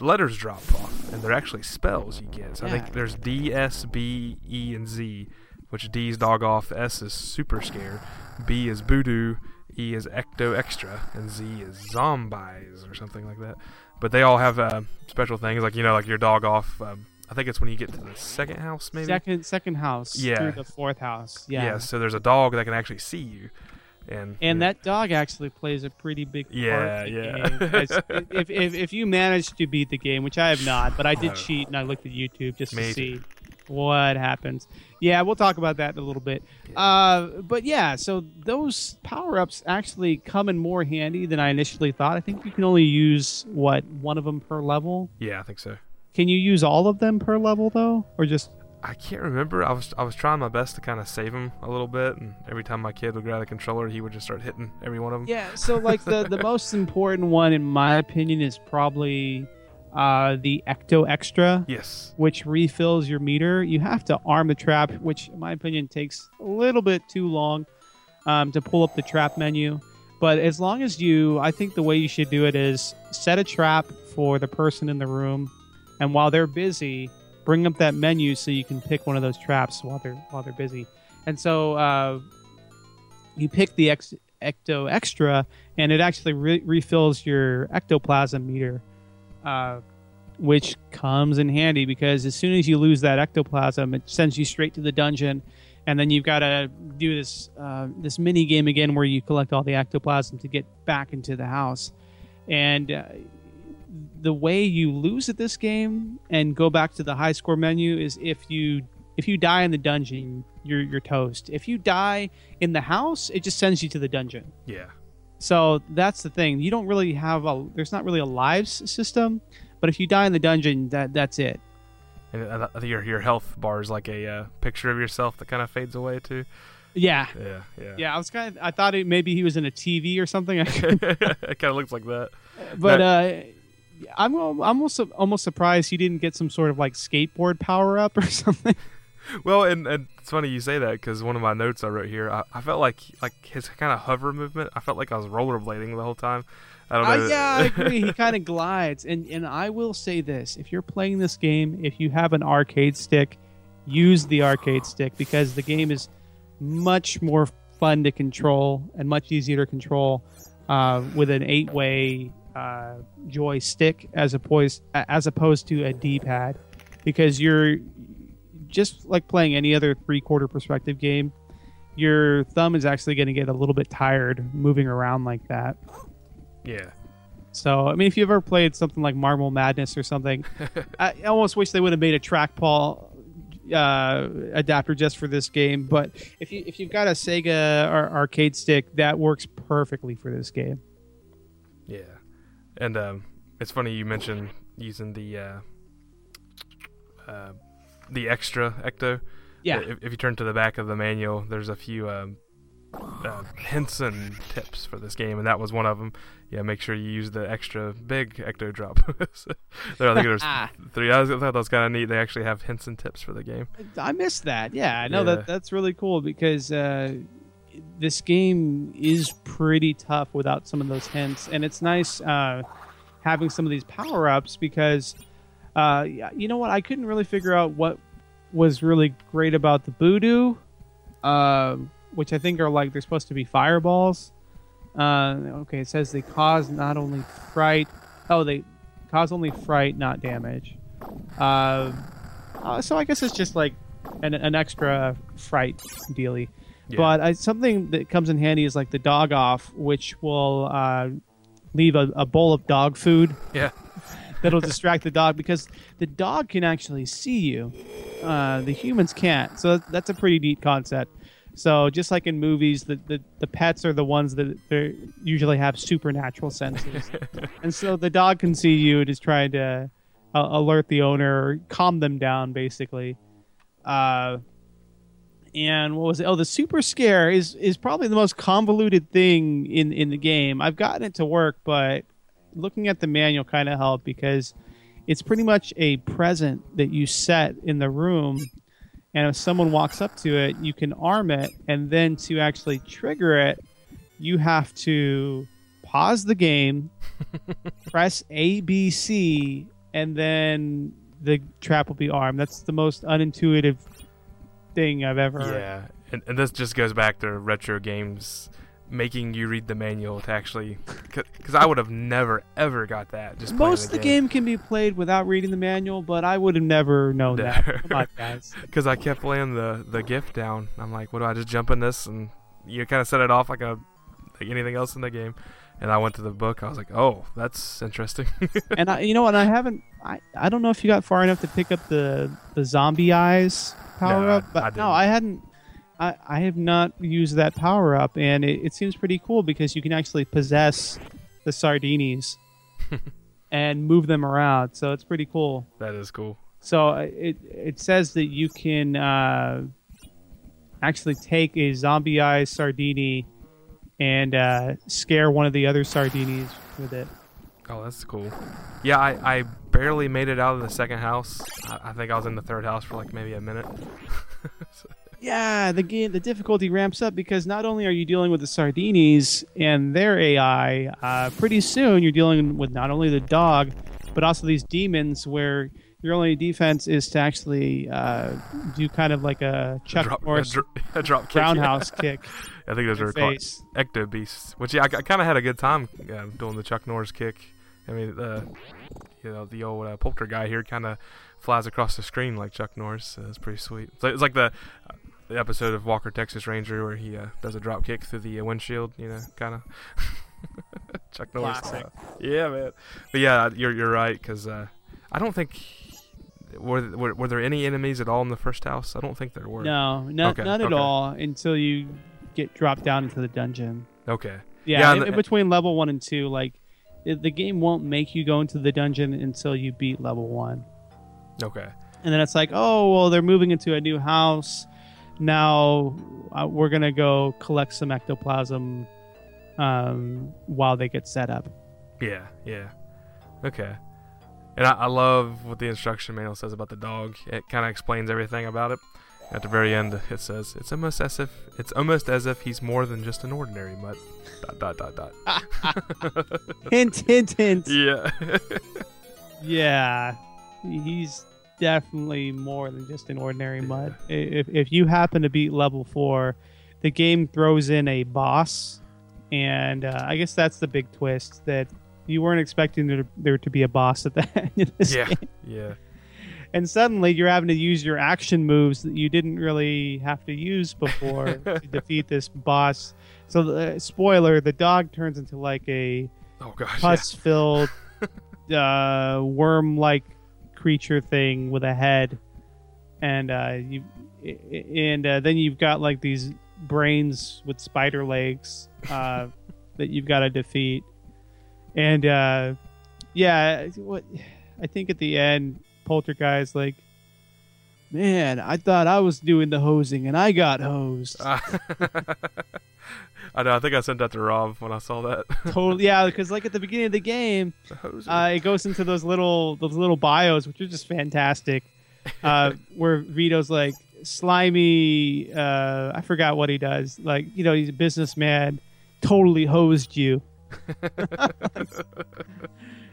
Letters drop off, and they're actually spells you get. So I think there's D, S, B, E, and Z, which D is dog off, S is super scare, B is voodoo, E is ecto extra, and Z is zombies or something like that. But they all have uh, special things, like you know, like your dog off. Um, I think it's when you get to the second house, maybe. Second second house Yeah. through the fourth house. Yeah. Yeah. So there's a dog that can actually see you, and And yeah. that dog actually plays a pretty big part. Yeah, in the yeah. game. [LAUGHS] If, if, if you manage to beat the game, which I have not, but I did Oh. cheat and I looked at YouTube just to see what happens. Yeah, we'll talk about that in a little bit. Uh, but yeah, so those power ups actually come in more handy than I initially thought. I think you can only use what one of them per level. yeah, I think so. Can you use all of them per level though, or just I can't remember. I was I was trying my best to kind of save him a little bit, and every time my kid would grab the controller, he would just start hitting every one of them. Yeah, so like the the [LAUGHS] most important one in my opinion is probably uh, the Ecto Extra, Yes. which refills your meter. You have to arm the trap, which in my opinion takes a little bit too long um, to pull up the trap menu. But as long as you, I think the way you should do it is set a trap for the person in the room, and while they're busy, bring up that menu so you can pick one of those traps while they're while they're busy. And so uh, you pick the Ex- Ecto Extra, and it actually re- refills your ectoplasm meter, uh, which comes in handy because as soon as you lose that ectoplasm, it sends you straight to the dungeon, and then you've got to do this uh, this mini game again where you collect all the ectoplasm to get back into the house, and. Uh, the way you lose at this game and go back to the high score menu is if you if you die in the dungeon, you're you're toast. If you die in the house, it just sends you to the dungeon. Yeah. So that's the thing. You don't really have a there's not really a lives system, but if you die in the dungeon, that that's it. And think your your health bar is like a uh, picture of yourself that kind of fades away too. Yeah. Yeah, yeah. Yeah, I was kind of I thought it, maybe he was in a TV or something. [LAUGHS] [LAUGHS] it kind of looks like that. but uh I'm almost almost surprised he didn't get some sort of like skateboard power up or [LAUGHS] something. Well, and, and it's funny you say that because one of my notes I wrote here, I, I felt like like his kind of hover movement. I felt like I was rollerblading the whole time. I don't know. Uh, yeah, I [LAUGHS] agree. He kind of glides, and and I will say this: if you're playing this game, if you have an arcade stick, use the arcade [SIGHS] stick because the game is much more fun to control and much easier to control uh, with an eight-way uh, joystick as opposed as opposed to a D-pad, because you're just like playing any other three-quarter perspective game. Your thumb is actually going to get a little bit tired moving around like that. yeah. So, I mean, if you've ever played something like Marble Madness or something, [LAUGHS] I almost wish they would have made a trackball uh, adapter just for this game. But if you if you've got a Sega ar- arcade stick, that works perfectly for this game. And um, it's funny you mentioned using the uh, uh, the extra ecto. Yeah. If, if you turn to the back of the manual, there's a few um, uh, hints and tips for this game, and that was one of them. Yeah, make sure you use the extra big ecto drop. [LAUGHS] So, there, I think there's three. I, was, I thought that was kind of neat. They actually have hints and tips for the game. I missed that. Yeah, I know Yeah. that that's really cool because uh, this game is pretty tough without some of those hints, and it's nice uh, having some of these power ups because uh, you know what? I couldn't really figure out what was really great about the voodoo, uh, which I think are like they're supposed to be fireballs. Uh, okay, it says they cause not only fright. Oh, they cause only fright, not damage. Uh, uh, so I guess it's just like an, an extra fright dealy. Yeah. But I, something that comes in handy is like the dog off, which will uh, leave a, a bowl of dog food Yeah, [LAUGHS] that'll distract the dog because the dog can actually see you. Uh, the humans can't. So that- that's a pretty neat concept. So just like in movies, the, the, the pets are the ones that they usually have supernatural senses, [LAUGHS] and so the dog can see you and is trying to uh, alert the owner, or calm them down, basically. Uh, and what was it? Oh, the super scare is is probably the most convoluted thing in in the game. I've gotten it to work, but looking at the manual kind of helped because it's pretty much a present that you set in the room and if someone walks up to it you can arm it and then to actually trigger it you have to pause the game [LAUGHS] press abc and then the trap will be armed that's the most unintuitive thing i've ever yeah, and, and this just goes back to retro games making you read the manual to actually because I would have never ever got that. Just most of the game can be played without reading the manual but i would have never known that come on [LAUGHS] guys because I kept laying the the gift down. I'm like, what do I just jump in this and you kind of set it off like a like anything else in the game. And I went to the book. I was like, oh, that's interesting. and I, you know what? I haven't. I, I don't know if you got far enough to pick up the the zombie eyes power No, up, but I no. I hadn't. I, I have not used that power up, and it, it seems pretty cool because you can actually possess the sardinis [LAUGHS] and move them around. So it's pretty cool. that is cool. So uh, it it says that you can uh, actually take a zombie-eyed Sardini and uh, scare one of the other Sardinis with it. Oh, that's cool. Yeah, I, I barely made it out of the second house. I, I think I was in the third house for like maybe a minute. [LAUGHS] Yeah, the game the difficulty ramps up because not only are you dealing with the Sardinis and their AI, uh, pretty soon you're dealing with not only the dog, but also these demons where your only defense is to actually uh, do kind of like a Chuck drop, Norris a, a drop kick. roundhouse kick. [LAUGHS] I think those are called ecto beasts. Which yeah, I, kind of had a good time uh, doing the Chuck Norris kick. I mean, uh, you know, the old uh, Polterguy here kind of flies across the screen like Chuck Norris. So it's pretty sweet. It's like, it's like the, uh, the episode of Walker Texas Ranger where he uh, does a drop kick through the uh, windshield. You know, kind of. [LAUGHS] Chuck Norris. Classic. style. Yeah, man. But yeah, you're you're right because uh, I don't think were, were were there any enemies at all in the first house? I don't think there were. No, no Okay, none at okay. all until you get dropped down into the dungeon. Okay. Yeah, Yeah, in, and in between level one and two, like it, the game won't make you go into the dungeon until you beat level one. Okay. and then it's like, oh well, they're moving into a new house. Now uh, we're gonna go collect some ectoplasm um, while they get set up. Yeah, yeah. Okay. And I, I love what the instruction manual says about the dog. It kind of explains everything about it. At the very end, it says it's almost as if it's almost as if he's more than just an ordinary mutt. Dot dot dot dot. [LAUGHS] hint, hint, hint. yeah. [LAUGHS] Yeah, he's definitely more than just an ordinary mud. I- If if you happen to beat level four, the game throws in a boss, and uh, I guess that's the big twist that you weren't expecting there to, there to be a boss at the [LAUGHS] end of this yeah. game. Yeah. And suddenly you're having to use your action moves that you didn't really have to use before [LAUGHS] to defeat this boss. So, the, spoiler: the dog turns into like a Oh gosh. pus-filled, [LAUGHS] uh, worm-like creature thing with a head, and uh, you, and uh, then you've got like these brains with spider legs uh, [LAUGHS] that you've got to defeat, and uh, yeah, what I think at the end, Poltergeist like. Man, I thought I was doing the hosing and I got hosed. Yeah. [LAUGHS] I know. I think I sent that to Rob when I saw that. [LAUGHS] totally, yeah, because like at the beginning of the game, The uh, it goes into those little those little bios, which are just fantastic. Uh, [LAUGHS] where Vito's like slimy. Uh, I forgot what he does. Like you know, he's a businessman. Totally hosed you.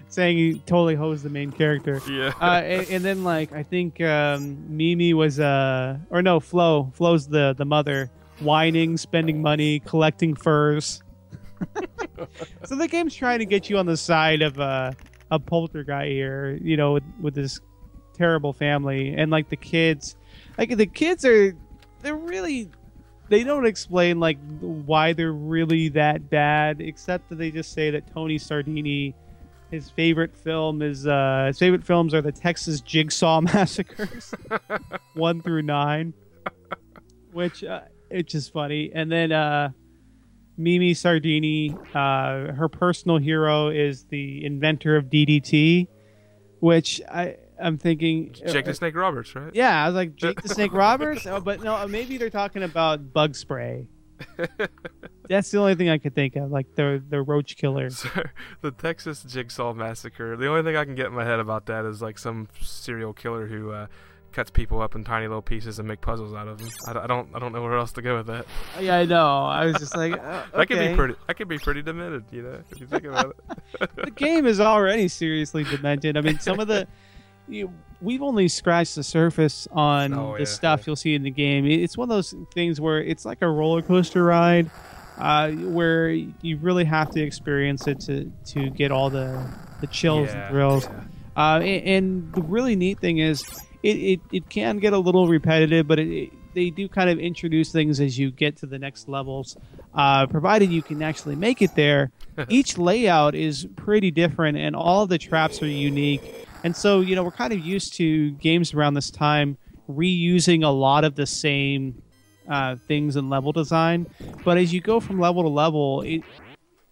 Saying he totally hosed the main character. yeah. Uh, and, and then like I think um, Mimi was uh or no Flo Flo's the the mother whining, spending money, collecting furs. [LAUGHS] so the game's trying to get you on the side of uh, a poltergeist here, you know, with, with this terrible family and like the kids, like the kids are they're really they don't explain like why they're really that bad, except that they just say that Tony Sardini his favorite film is uh, his favorite films are the Texas Jigsaw [LAUGHS] Massacres, [LAUGHS] one through nine, which uh, it's just funny. And then uh, Mimi Sardini, uh, her personal hero is the inventor of DDT, which I I'm thinking Jake the Snake Roberts, right? yeah, I was like Jake the Snake Roberts, oh, but no, maybe they're talking about bug spray. [LAUGHS] That's the only thing I could think of, like the the roach killer. [LAUGHS] So, the Texas Jigsaw Massacre. The only thing I can get in my head about that is like some serial killer who uh, cuts people up in tiny little pieces and make puzzles out of them. I, I don't I don't know where else to go with that. Yeah, I know. I was just like, [LAUGHS] uh, That could be pretty. That could be pretty demented, you know, if you think about it. the game is already seriously demented. I mean, some of the you, we've only scratched the surface on Oh, the yeah, stuff yeah. you'll see in the game. It's one of those things where it's like a roller coaster ride, uh, where you really have to experience it to to get all the the chills Yeah, and thrills. Uh, and, and the really neat thing is, it, it, it can get a little repetitive, but it, it, they do kind of introduce things as you get to the next levels, uh, provided you can actually make it there. [LAUGHS] Each layout is pretty different, and all the traps are unique. And so, you know, we're kind of used to games around this time reusing a lot of the same uh, things in level design. But as you go from level to level, it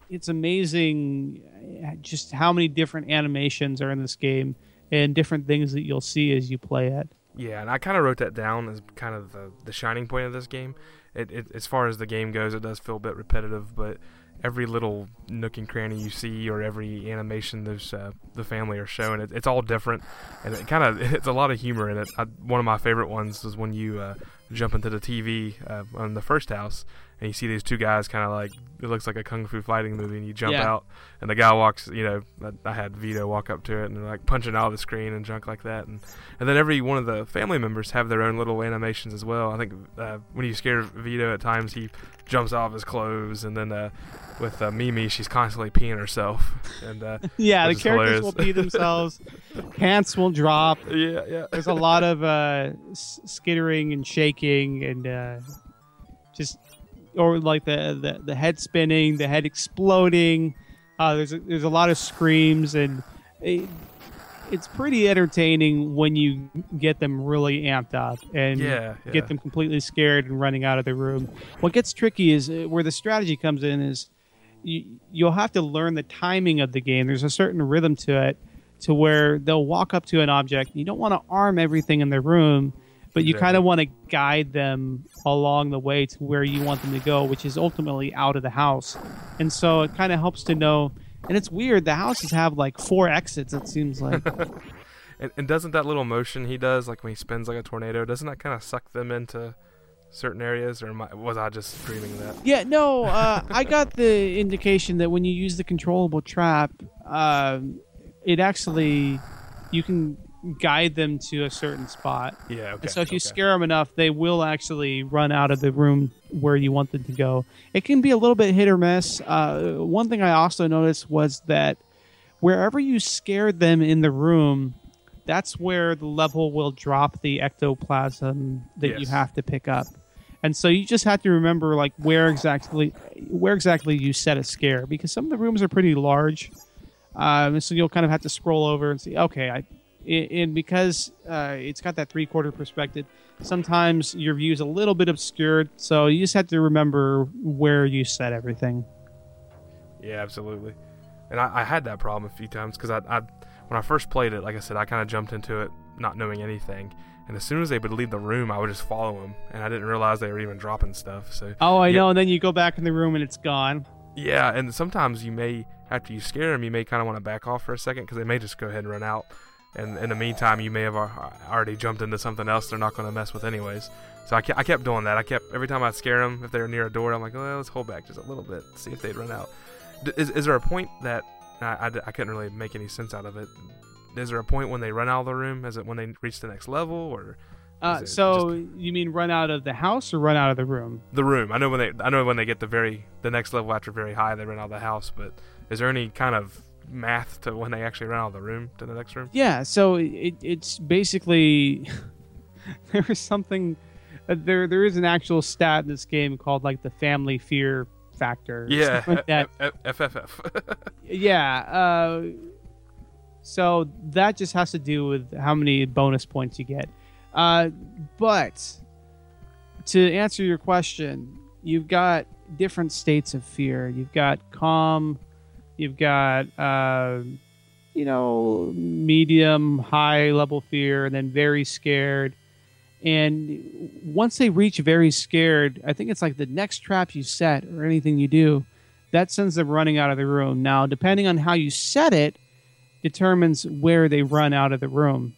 it's amazing uh, just how many different animations are in this game and different things that you'll see as you play it. Yeah, and I kind of wrote that down as kind of the, the shining point of this game. It, it, as far as the game goes, it does feel a bit repetitive, but every little nook and cranny you see, or every animation there's uh, the family are showing, it, it's all different, and it kind of [LAUGHS] it's a lot of humor in it. I, one of my favorite ones is when you uh, jump into the TV uh, on the first house, and you see these two guys kind of like it looks like a kung fu fighting movie, and you jump Yeah. out, and the guy walks, you know, I, I had Vito walk up to it and they're like punching out of the screen and junk like that, and and then every one of the family members have their own little animations as well. I think uh, when you scare Vito at times, he jumps off his clothes, and then uh, with uh, Mimi, she's constantly peeing herself, [LAUGHS] and uh, [LAUGHS] Yeah, the characters hilarious. will pee themselves, [LAUGHS] pants will drop. yeah, yeah, There's a lot of uh, skittering and shaking and uh, just or like the, the the head spinning, the head exploding. Uh, there's a, there's a lot of screams and it, it's pretty entertaining when you get them really amped up and Yeah, yeah. get them completely scared and running out of the room. What gets tricky is uh, where the strategy comes in is you, you'll have to learn the timing of the game. There's a certain rhythm to it, to where they'll walk up to an object. You don't want to arm everything in the room, but you kind of want to guide them along the way to where you want them to go, which is ultimately out of the house. And so it kind of helps to know. And it's weird. The houses have like four exits. It seems like. [LAUGHS] And, and doesn't that little motion he does, like when he spins like a tornado, doesn't that kind of suck them into certain areas, or am I, was I just dreaming that? Yeah, no, uh, I got the indication that when you use the controllable trap, um, it actually you can guide them to a certain spot. Yeah. Okay. And so if you okay. scare them enough, they will actually run out of the room where you want them to go. It can be a little bit hit or miss. Uh, one thing I also noticed was that wherever you scared them in the room, that's where the level will drop the ectoplasm that you have to pick up. And so you just have to remember like where exactly where exactly you set a scare because some of the rooms are pretty large. Um, so you'll kind of have to scroll over and see. Okay, I and and because uh, it's got that three quarter perspective, sometimes your view is a little bit obscured. So you just have to remember where you set everything. Yeah, absolutely. And I, I had that problem a few times because I, I, when I first played it, like I said, I kind of jumped into it not knowing anything. And as soon as they would leave the room, I would just follow them, and I didn't realize they were even dropping stuff. So Oh, I Yeah. know. And then you go back in the room and it's gone. yeah, and sometimes you may, after you scare them, you may kind of want to back off for a second because they may just go ahead and run out. And in the meantime, you may have already jumped into something else they're not going to mess with anyways. So I, ke- I kept doing that. I kept every time I'd scare them, if they were near a door, I'm like, well, let's hold back just a little bit, see if they'd run out. D- is, is there a point that I I couldn't really make any sense out of it? Is there a point when they run out of the room? Is it when they reach the next level or Uh, so you mean run out of the house or run out of the room? the room? I know when they I know when they get the very the next level after very high, they run out of the house. But is there any kind of math to when they actually run out of the room to the next room? Yeah. So it, it's basically [LAUGHS] there is something uh, there there is an actual stat in this game called like the family fear factor. Yeah, like that. F- F- FFF. [LAUGHS] Yeah. Uh, so that just has to do with how many bonus points you get. Uh, but to answer your question, you've got different states of fear. You've got calm. You've got uh, you know medium, high level fear, and then very scared. And once they reach very scared, I think it's like the next trap you set or anything you do, that sends them running out of the room. Now, depending on how you set it, determines where they run out of the room.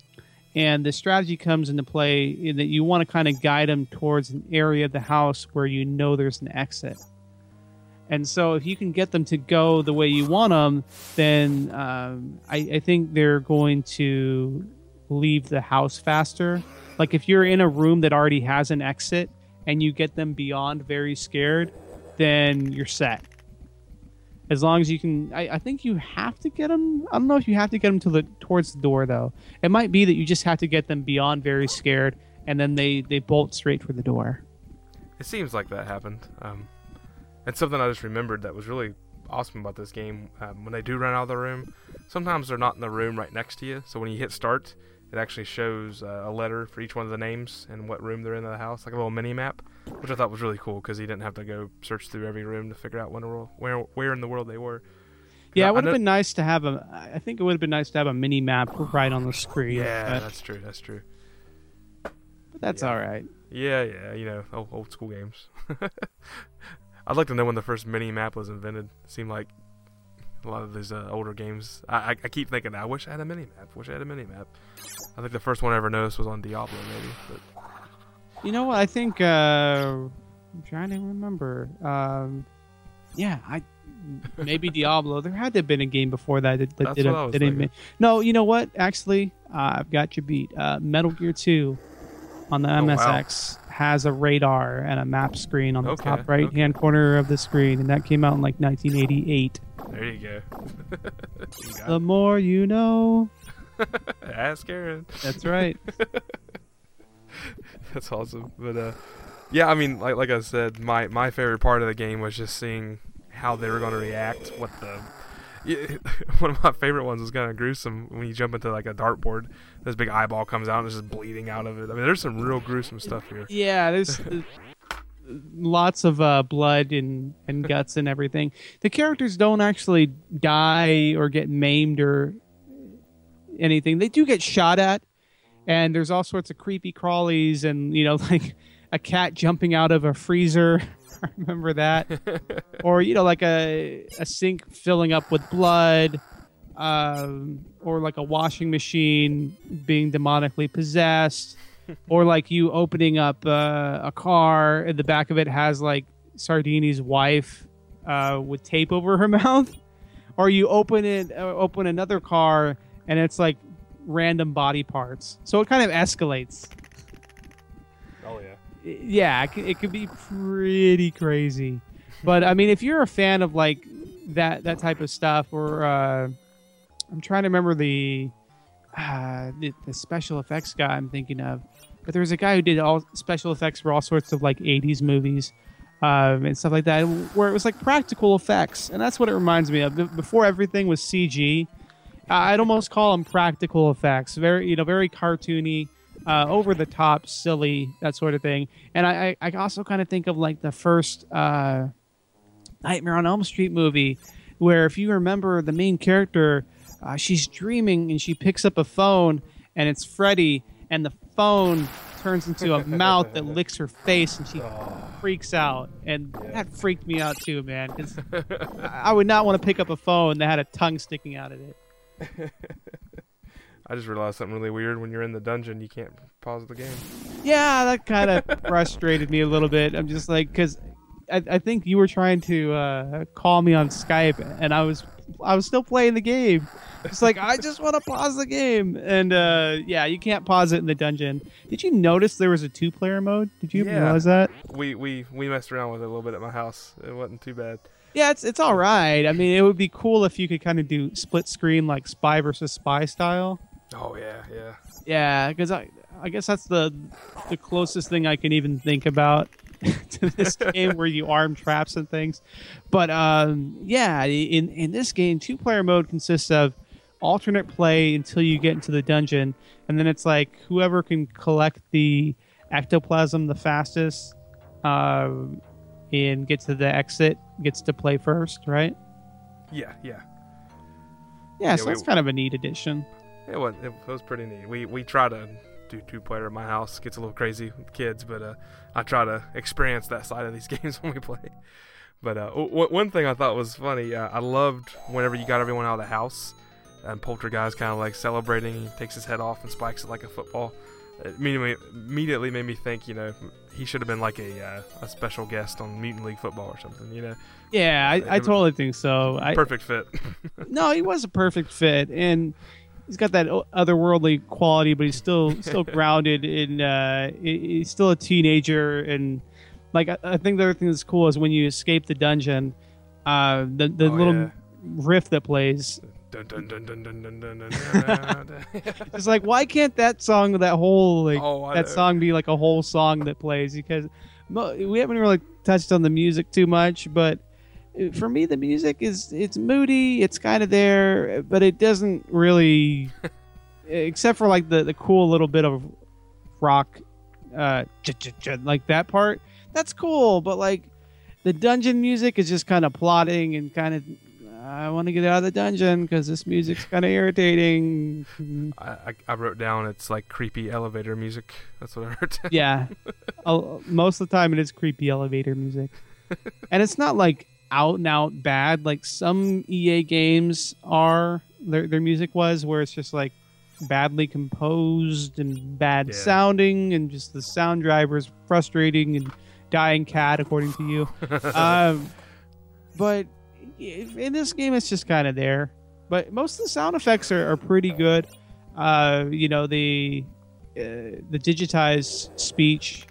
And the strategy comes into play in that you want to kind of guide them towards an area of the house where you know there's an exit. And so, if you can get them to go the way you want them, then um, I, I think they're going to leave the house faster. Like if you're in a room that already has an exit and you get them beyond very scared, then you're set as long as you can I, I think you have to get them i don't know if you have to get them to the towards the door though it might be that you just have to get them beyond very scared and then they they bolt straight for the door It seems like that happened. Um, and something I just remembered that was really awesome about this game. Um, when they do run out of the room, sometimes they're not in the room right next to you. So when you hit start, it actually shows uh, a letter for each one of the names and what room they're in the house, like a little mini map, which I thought was really cool because you didn't have to go search through every room to figure out world, where where in the world they were. Yeah, I it would have been nice to have a. I think it would have been nice to have a mini map right on the screen. Yeah, that's true. That's true. but that's all right. Yeah, yeah, you know, old, old school games. [LAUGHS] I'd like to know when the first mini map was invented. seemed like a lot of these uh, older games. I, I, keep thinking, I wish I had a mini map. Wish I had a mini map. I think the first one I ever noticed was on Diablo, maybe. But You know what? I think uh, I'm trying to remember. Um, yeah, I maybe [LAUGHS] Diablo. There had to have been a game before that that, that did a, I was that didn't ma- No, you know what? Actually, uh, I've got you beat. Uh, Metal Gear Two on the Oh, wow. Has a radar and a map screen on the Okay, top right hand corner of the screen, and that came out in like 1988. there you go. [LAUGHS] you The more you know. [LAUGHS] Ask Aaron. That's right. [LAUGHS] That's awesome. But uh, yeah, I mean, like like I said, my my favorite part of the game was just seeing how they were going to react. What the [LAUGHS] one of my favorite ones was kind of gruesome when you jump into like a dartboard. This big eyeball comes out and it's just bleeding out of it. I mean, there's some real gruesome stuff here. Yeah, there's [LAUGHS] uh, lots of uh, blood and, and guts and everything. The characters don't actually die or get maimed or anything. They do get shot at, and there's all sorts of creepy crawlies and you know [LAUGHS] like a cat jumping out of a freezer. [LAUGHS] Remember that, or you know like a a sink filling up with blood. Um, or like a washing machine being demonically possessed or like you opening up uh, a car and the back of it has like Sardini's wife uh, with tape over her [LAUGHS] mouth, or you open it, uh, open another car and it's like random body parts. So it kind of escalates. Yeah. It can be pretty crazy. But I mean, if you're a fan of like that that type of stuff, or uh, I'm trying to remember the, uh, the the special effects guy I'm thinking of, but there was a guy who did all special effects for all sorts of like 80s movies. Um, and stuff like that, where it was like practical effects, and that's what it reminds me of. Before everything was CG, I'd almost call them practical effects. Very, you know, very cartoony, uh, over the top, silly, that sort of thing. And I, I, also kind of think of like the first uh, Nightmare on Elm Street movie, where if you remember the main character, uh, she's dreaming and she picks up a phone and it's Freddy, and the phone turns into a [LAUGHS] mouth that licks her face and she freaks out. And that freaked me out too, man. 'cause I I would not want to pick up a phone that had a tongue sticking out of it. [LAUGHS] I just realized something really weird. When you're in the dungeon, you can't pause the game. Yeah, that kind of [LAUGHS] frustrated me a little bit. I'm just like, because I, I think you were trying to uh, call me on Skype, and I was I was still playing the game. It's like I just want to pause the game, and uh, yeah, you can't pause it in the dungeon. Did you notice there was a two-player mode? Did you Yeah. realize that? We we we messed around with it a little bit at my house. It wasn't too bad. Yeah, it's it's all right. I mean, it would be cool if you could kind of do split screen like spy versus spy style. Oh yeah, yeah. Yeah, because I I guess that's the the closest thing I can even think about [LAUGHS] to this game where you arm traps and things. But um, yeah, in in this game, two player mode consists of alternate play until you get into the dungeon, and then it's like whoever can collect the ectoplasm the fastest uh, and get to the exit gets to play first, right? Yeah, yeah. Yeah, so we- that's kind of a neat addition. It was it was pretty neat. We we try to do two player at my house. Gets a little crazy with kids, but uh, I try to experience that side of these [LAUGHS] games when we play. But uh, w- one thing I thought was funny, uh, I loved whenever you got everyone out of the house, and Poltergeist kind of like celebrating. He takes his head off and spikes it like a football. It immediately, immediately made me think, you know, he should have been like a uh, a special guest on Mutant League Football or something. You know, Yeah, I, I totally think so. I, perfect fit. [LAUGHS] no, he was a perfect fit, and he's got that otherworldly quality, but he's still still [LAUGHS] grounded in. Uh, he's still a teenager, and like I, think the other thing that's cool is when you escape the dungeon, uh, the the oh, little yeah. riff that plays. it's like why can't that song that whole like oh, that song be like a whole song that plays because we haven't really touched on the music too much but for me the music is it's moody it's kind of there but it doesn't really [LAUGHS] except for like the, the cool little bit of rock uh like that part that's cool but like the dungeon music is just kind of plotting and kind of I want to get out of the dungeon because this music's kind of irritating. [LAUGHS] I, I, I wrote down it's like creepy elevator music. That's what I wrote down. yeah, [LAUGHS] most of the time it is creepy elevator music, and it's not like out and out bad like some EA games are. Their their music was where it's just like badly composed and bad Yeah. sounding, and just the sound drivers frustrating and dying cat according to you. [LAUGHS] um, but in this game, it's just kind of there. But most of the sound effects are, are pretty good. Uh, you know the uh, the digitized speech,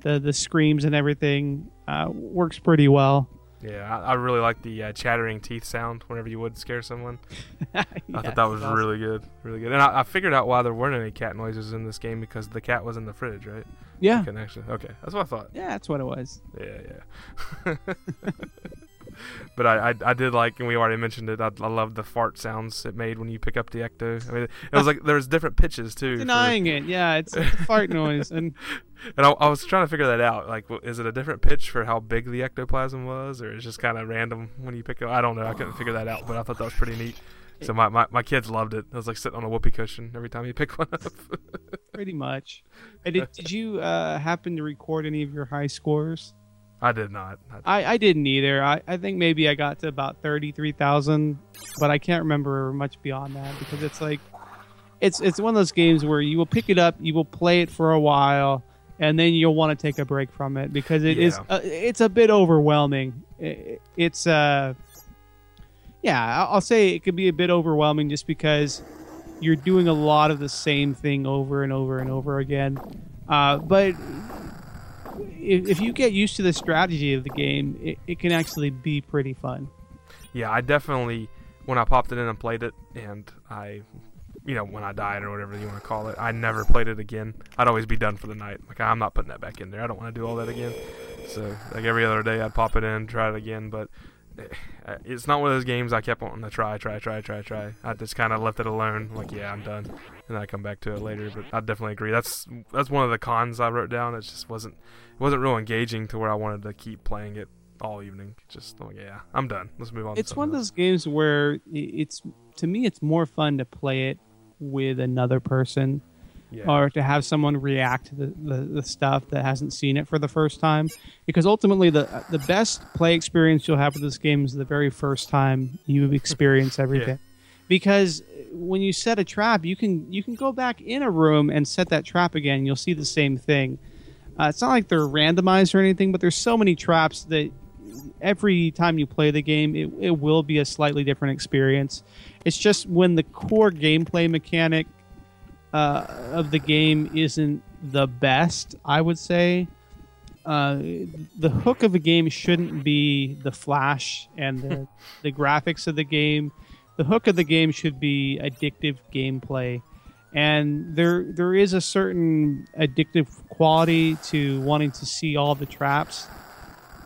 the the screams and everything uh, works pretty well. Yeah, I, I really like the uh, chattering teeth sound whenever you would scare someone. [LAUGHS] I thought that was awesome. really good, really good. And I, I figured out why there weren't any cat noises in this game because the cat was in the fridge, right? Yeah, Connection. Okay, that's what I thought. yeah, that's what it was. Yeah, yeah. [LAUGHS] but I, I, I did like, and we already mentioned it. I, I love the fart sounds it made when you pick up the ecto. I mean, it was like there was different pitches too. for- Denying it, yeah, it's, it's a fart [LAUGHS] noise, and and I, I was trying to figure that out. Like, is it a different pitch for how big the ectoplasm was, or is just kind of random when you pick it? I don't know. I couldn't figure that out, but I thought that was pretty neat. So my, my, my kids loved it. It was like sitting on a whoopee cushion every time you pick one up. pretty much. Did, did you uh, happen to record any of your high scores? I did not. I, I, didn't either. I, I think maybe I got to about thirty three thousand, but I can't remember much beyond that because it's like it's it's one of those games where you will pick it up, you will play it for a while, and then you'll want to take a break from it because it is Yeah. uh, it's a bit overwhelming. I- It's uh yeah, I'll say it could be a bit overwhelming just because you're doing a lot of the same thing over and over and over again. Uh, but if, if you get used to the strategy of the game, it, it can actually be pretty fun. yeah, I definitely when I popped it in and played it, and I, you know, when I died or whatever you want to call it, I never played it again. I'd always be done for the night. Like I'm not putting that back in there. I don't want to do all that again. So like every other day, I'd pop it in, try it again, but. [SIGHS] It's not one of those games I kept wanting to try, try, try, try, try. I just kind of left it alone. Like, yeah, I'm done, and I come back to it later. But I definitely agree. That's that's one of the cons I wrote down. It just wasn't it wasn't real engaging to where I wanted to keep playing it all evening. Just like, yeah, I'm done. Let's move on. to It's one of those games where it's to me it's more fun to play it with another person. Yeah. or to have someone react to the, the, the stuff that hasn't seen it for the first time. Because ultimately the the best play experience you'll have with this game is the very first time you [LAUGHS] experience everything. Because when you set a trap you can you can go back in a room and set that trap again you'll see the same thing. Uh, it's not like they're randomized or anything but there's so many traps that every time you play the game it, it will be a slightly different experience. It's just when the core gameplay mechanic uh, of the game isn't the best, I would say. Uh, the hook of a game shouldn't be the flash and the, [LAUGHS] the graphics of the game. The hook of the game should be addictive gameplay, and there there is a certain addictive quality to wanting to see all the traps,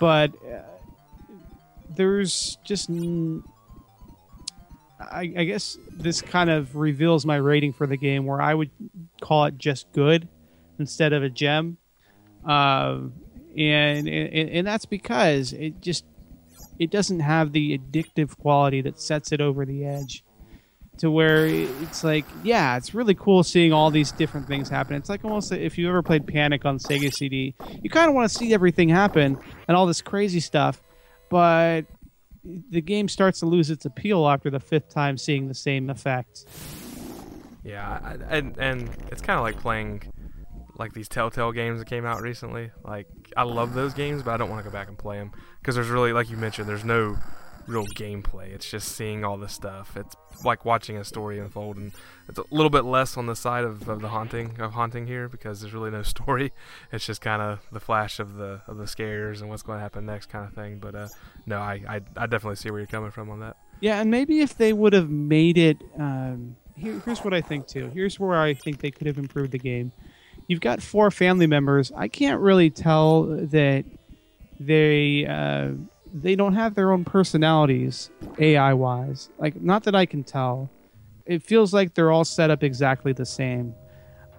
but uh, there's just n- I, I guess this kind of reveals my rating for the game, where I would call it just good instead of a gem, um, and, and and that's because it just it doesn't have the addictive quality that sets it over the edge. To where it's like, yeah, it's really cool seeing all these different things happen. It's like almost if you ever played Panic on Sega CD, you kind of want to see everything happen and all this crazy stuff, but the game starts to lose its appeal after the fifth time seeing the same effect. Yeah, and and it's kind of like playing like these Telltale games that came out recently. Like I love those games, but I don't want to go back and play them because there's really, like you mentioned, there's no real gameplay. It's just seeing all the stuff. It's like watching a story unfold, and it's a little bit less on the side of, of the haunting of haunting here because there's really no story. [LAUGHS] It's just kind of the flash of the of the scares and what's going to happen next kind of thing. But uh, no, I, I I definitely see where you're coming from on that. Yeah, and maybe if they would have made it. Um, here, here's what I think too. Here's where I think they could have improved the game. You've got four family members. I can't really tell that they uh, they don't have their own personalities AI wise. Like, not that I can tell. It feels like they're all set up exactly the same.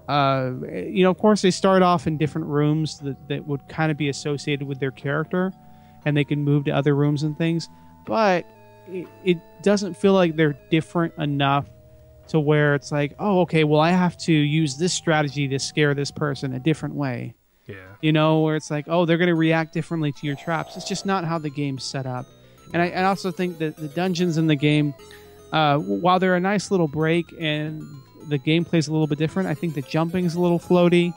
Uh, you know, of course, they start off in different rooms that, that would kind of be associated with their character, and they can move to other rooms and things. But it, it doesn't feel like they're different enough to where it's like, oh, okay, well, I have to use this strategy to scare this person a different way. Yeah. You know, where it's like, oh, they're going to react differently to your traps. It's just not how the game's set up. And I, I also think that the dungeons in the game, uh, while they're a nice little break and the gameplay's a little bit different, I think the jumping's a little floaty.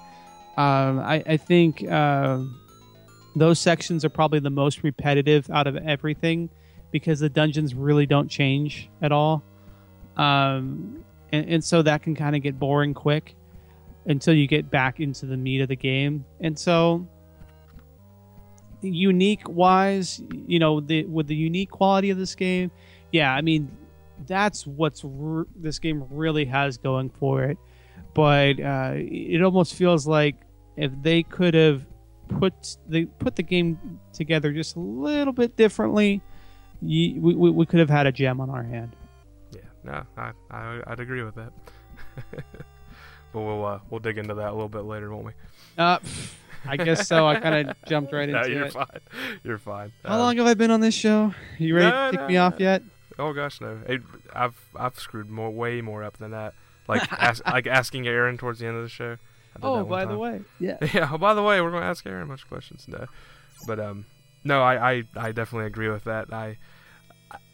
Um, I, I think uh, those sections are probably the most repetitive out of everything because the dungeons really don't change at all. Um, and, and so that can kind of get boring quick until you get back into the meat of the game. And so, unique wise, you know, the with the unique quality of this game, yeah, I mean, that's what's r- this game really has going for it. But uh, it almost feels like if they could have put they put the game together just a little bit differently, you, we, we we could have had a gem on our hand. Yeah. No, I, I I'd agree with that. [LAUGHS] but we'll uh, we'll dig into that a little bit later, won't we? Uh, I guess so. I kind of [LAUGHS] jumped right into no, you're it. fine. You're fine. How Um, long have I been on this show? You ready No, to kick no, me off yet? Oh gosh, no. It, I've I've screwed more, way more up than that. [LAUGHS] Like ask, like asking Aaron towards the end of the show. Oh, by the way, yeah. [LAUGHS] yeah. Oh, by the way, we're going to ask Aaron a bunch of questions. today. but um, no, I, I, I definitely agree with that. I-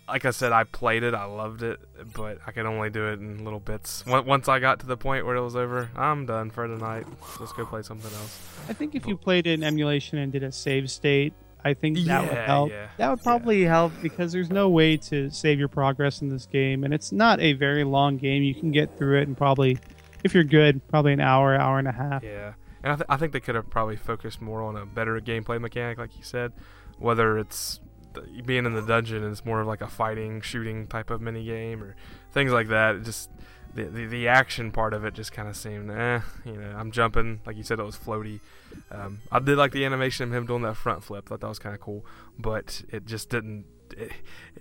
like I said, I played it, I loved it, but I could only do it in little bits. Once I got to the point where it was over, I'm done for tonight. Let's go play something else. I think if you played it in emulation and did a save state, I think that would help. yeah, that would probably help because there's no way to save your progress in this game, and it's not a very long game. You can get through it in probably, if you're good, probably an hour, hour and a half. Yeah, and I, th- I think they could have probably focused more on a better gameplay mechanic, like you said. Whether it's being in the dungeon it's more of like a fighting, shooting type of mini game or things like that. It just the, the the action part of it just kind of seemed, eh, you know, I'm jumping, like you said, it was floaty. Um, I did like the animation of him doing that front flip. Thought that was kind of cool, but it just didn't. It,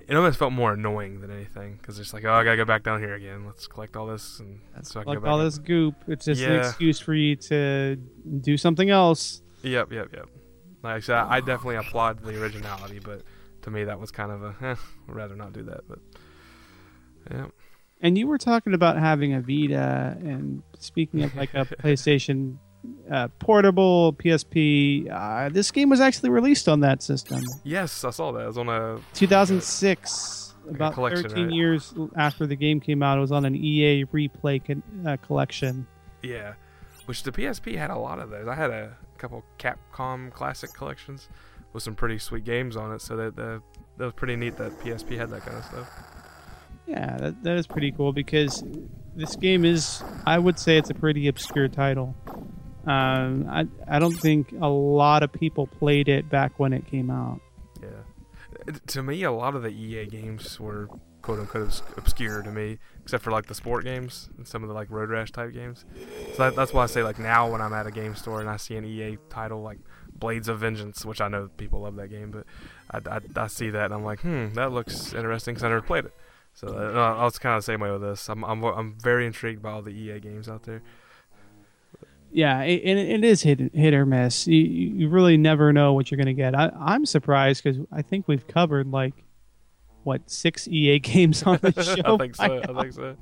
it almost felt more annoying than anything because it's like, oh, I gotta go back down here again. Let's collect all this and so I can go back all this goop, it's just an excuse for you to do something else. Yep, yep, yep. Like I said, I definitely applaud the originality, but to me that was kind of a, eh, I'd rather not do that. But yeah, And you were talking about having a Vita, and speaking of like a [LAUGHS] PlayStation uh, portable PSP, uh, this game was actually released on that system. yes, I saw that. It was on a 2006, about collection, 13 right? years after the game came out, it was on an EA replay con- uh, collection. yeah, which the PSP had a lot of those. I had a couple Capcom classic collections with some pretty sweet games on it, so that the that was pretty neat that PSP had that kind of stuff. Yeah, that, that is pretty cool because this game is, I would say, it's a pretty obscure title. Um, I I don't think a lot of people played it back when it came out. Yeah. To me, a lot of the EA games were quote unquote obscure to me, except for like the sport games and some of the like Road Rash type games. So that, that's why I say like now when I'm at a game store and I see an EA title like Blades of Vengeance, which I know people love that game, but I, I, I see that and I'm like, hmm, that looks interesting because I never played it. So uh, I was kind of the same way with this. I'm, I'm I'm very intrigued by all the EA games out there. Yeah, it, and it is hit hit or miss. You, you really never know what you're going to get. I, I'm surprised because I think we've covered like what six EA [LAUGHS] games on the [LAUGHS] show. I think so. I think so.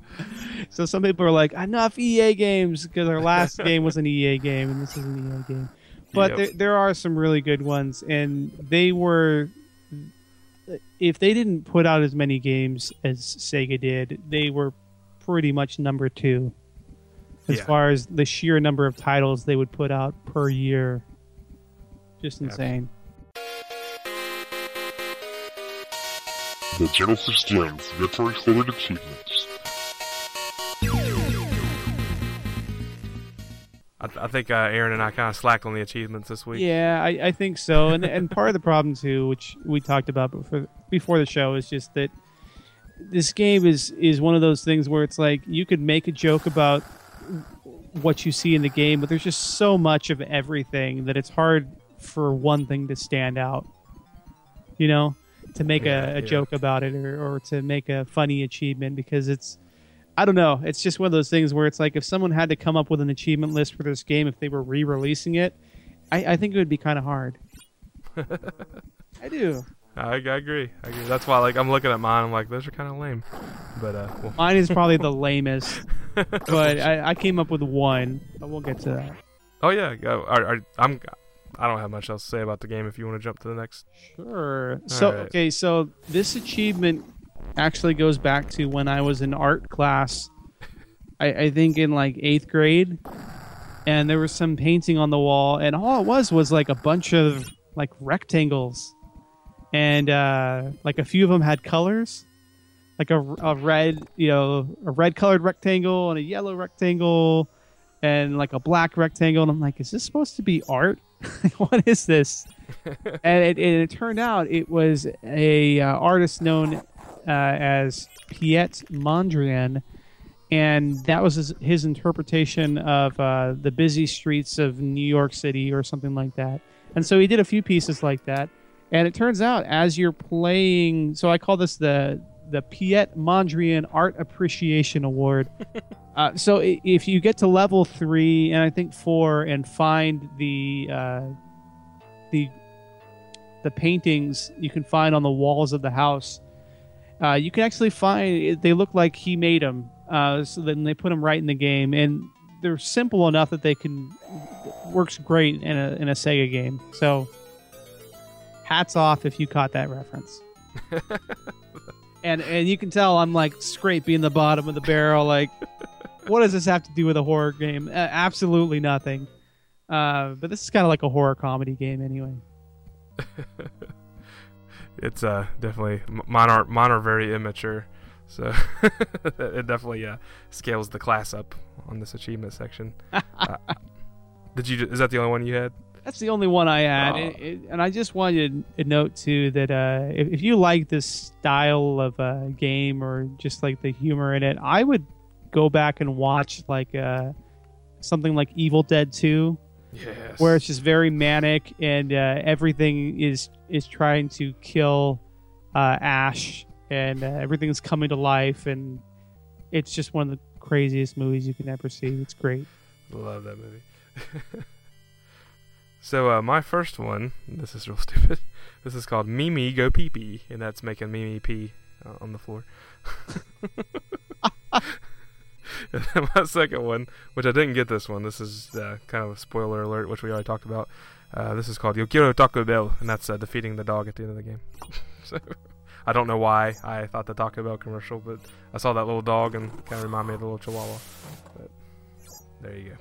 So some people are like, enough EA games because our last game was an EA game and this is an EA game. But Yep. there, there are some really good ones, and they were. If they didn't put out as many games as Sega did, they were pretty much number two as Yeah. far as the sheer number of titles they would put out per year. Just insane. The Genesis Gems Victory Recorded Achievements. I, I think uh, Aaron and I kind of slacked on the achievements this week. Yeah, I, I think so. And and part of the problem too, which we talked about before before the show, is just that this game is is one of those things where it's like you could make a joke about what you see in the game, but there's just so much of everything that it's hard for one thing to stand out. You know, to make Yeah, a, a yeah. joke about it or, or to make a funny achievement because it's I don't know. It's just one of those things where it's like if someone had to come up with an achievement list for this game if they were re-releasing it, I, I think it would be kind of hard. [LAUGHS] I do. I, I agree. I agree. That's why, like, I'm looking at mine. I'm like, those are kind of lame. But uh, well, Mine is probably the [LAUGHS] lamest, but I, I came up with one. But we'll get to that. oh yeah, go. Are, are, I'm. I don't have much else to say about the game. If you want to jump to the next, Sure. So right. okay, so this achievement actually goes back to when I was in art class. I, I think in like eighth grade, and there was some painting on the wall, and all it was was like a bunch of like rectangles, and uh, like a few of them had colors, like a, a red, you know, a red colored rectangle and a yellow rectangle, and like a black rectangle. And I'm like, is this supposed to be art? [LAUGHS] what is this? [LAUGHS] and it, and it turned out it was a uh, artist known uh, as Piet Mondrian, and that was his, his interpretation of uh, the busy streets of New York City or something like that. And so he did a few pieces like that. And it turns out as you're playing, so I call this the the Piet Mondrian Art Appreciation Award. [LAUGHS] uh, so if you get to level three and I think four and find the uh, the the paintings you can find on the walls of the house, uh, you can actually find they look like he made them. Uh, so then they put them right in the game, and they're simple enough that they can works great in a in a Sega game. So, hats off if you caught that reference. [LAUGHS] and and you can tell I'm like scraping the bottom of the barrel. Like, what does this have to do with a horror game? Uh, absolutely nothing. Uh, but this is kind of like a horror comedy game anyway. [LAUGHS] it's uh definitely mine are mine are very immature, so [LAUGHS] it definitely uh, scales the class up on this achievement section. [LAUGHS] uh, did you? Is that the only one you had? That's the only one I had, Oh. It- it- and I just wanted to note too that uh, if, if you like this style of uh, game or just like the humor in it, I would go back and watch like uh, something like Evil Dead Two, Yes. where it's just very manic and uh, everything is is trying to kill uh, Ash and uh, everything's coming to life and it's just one of the craziest movies you can ever see. It's great. Love that movie. [LAUGHS] so uh, my first one, this is real [LAUGHS] stupid. This is called Mimi Go Pee Pee, and that's making Mimi pee uh, on the floor. [LAUGHS] and [LAUGHS] then my second one, which I didn't get this one. This is uh, kind of a spoiler alert, which we already talked about. Uh, this is called Yo Quiero Taco Bell, and that's uh, defeating the dog at the end of the game. [LAUGHS] so I don't know why I thought the Taco Bell commercial, but I saw that little dog and kind of reminded me of the little Chihuahua. But there you go.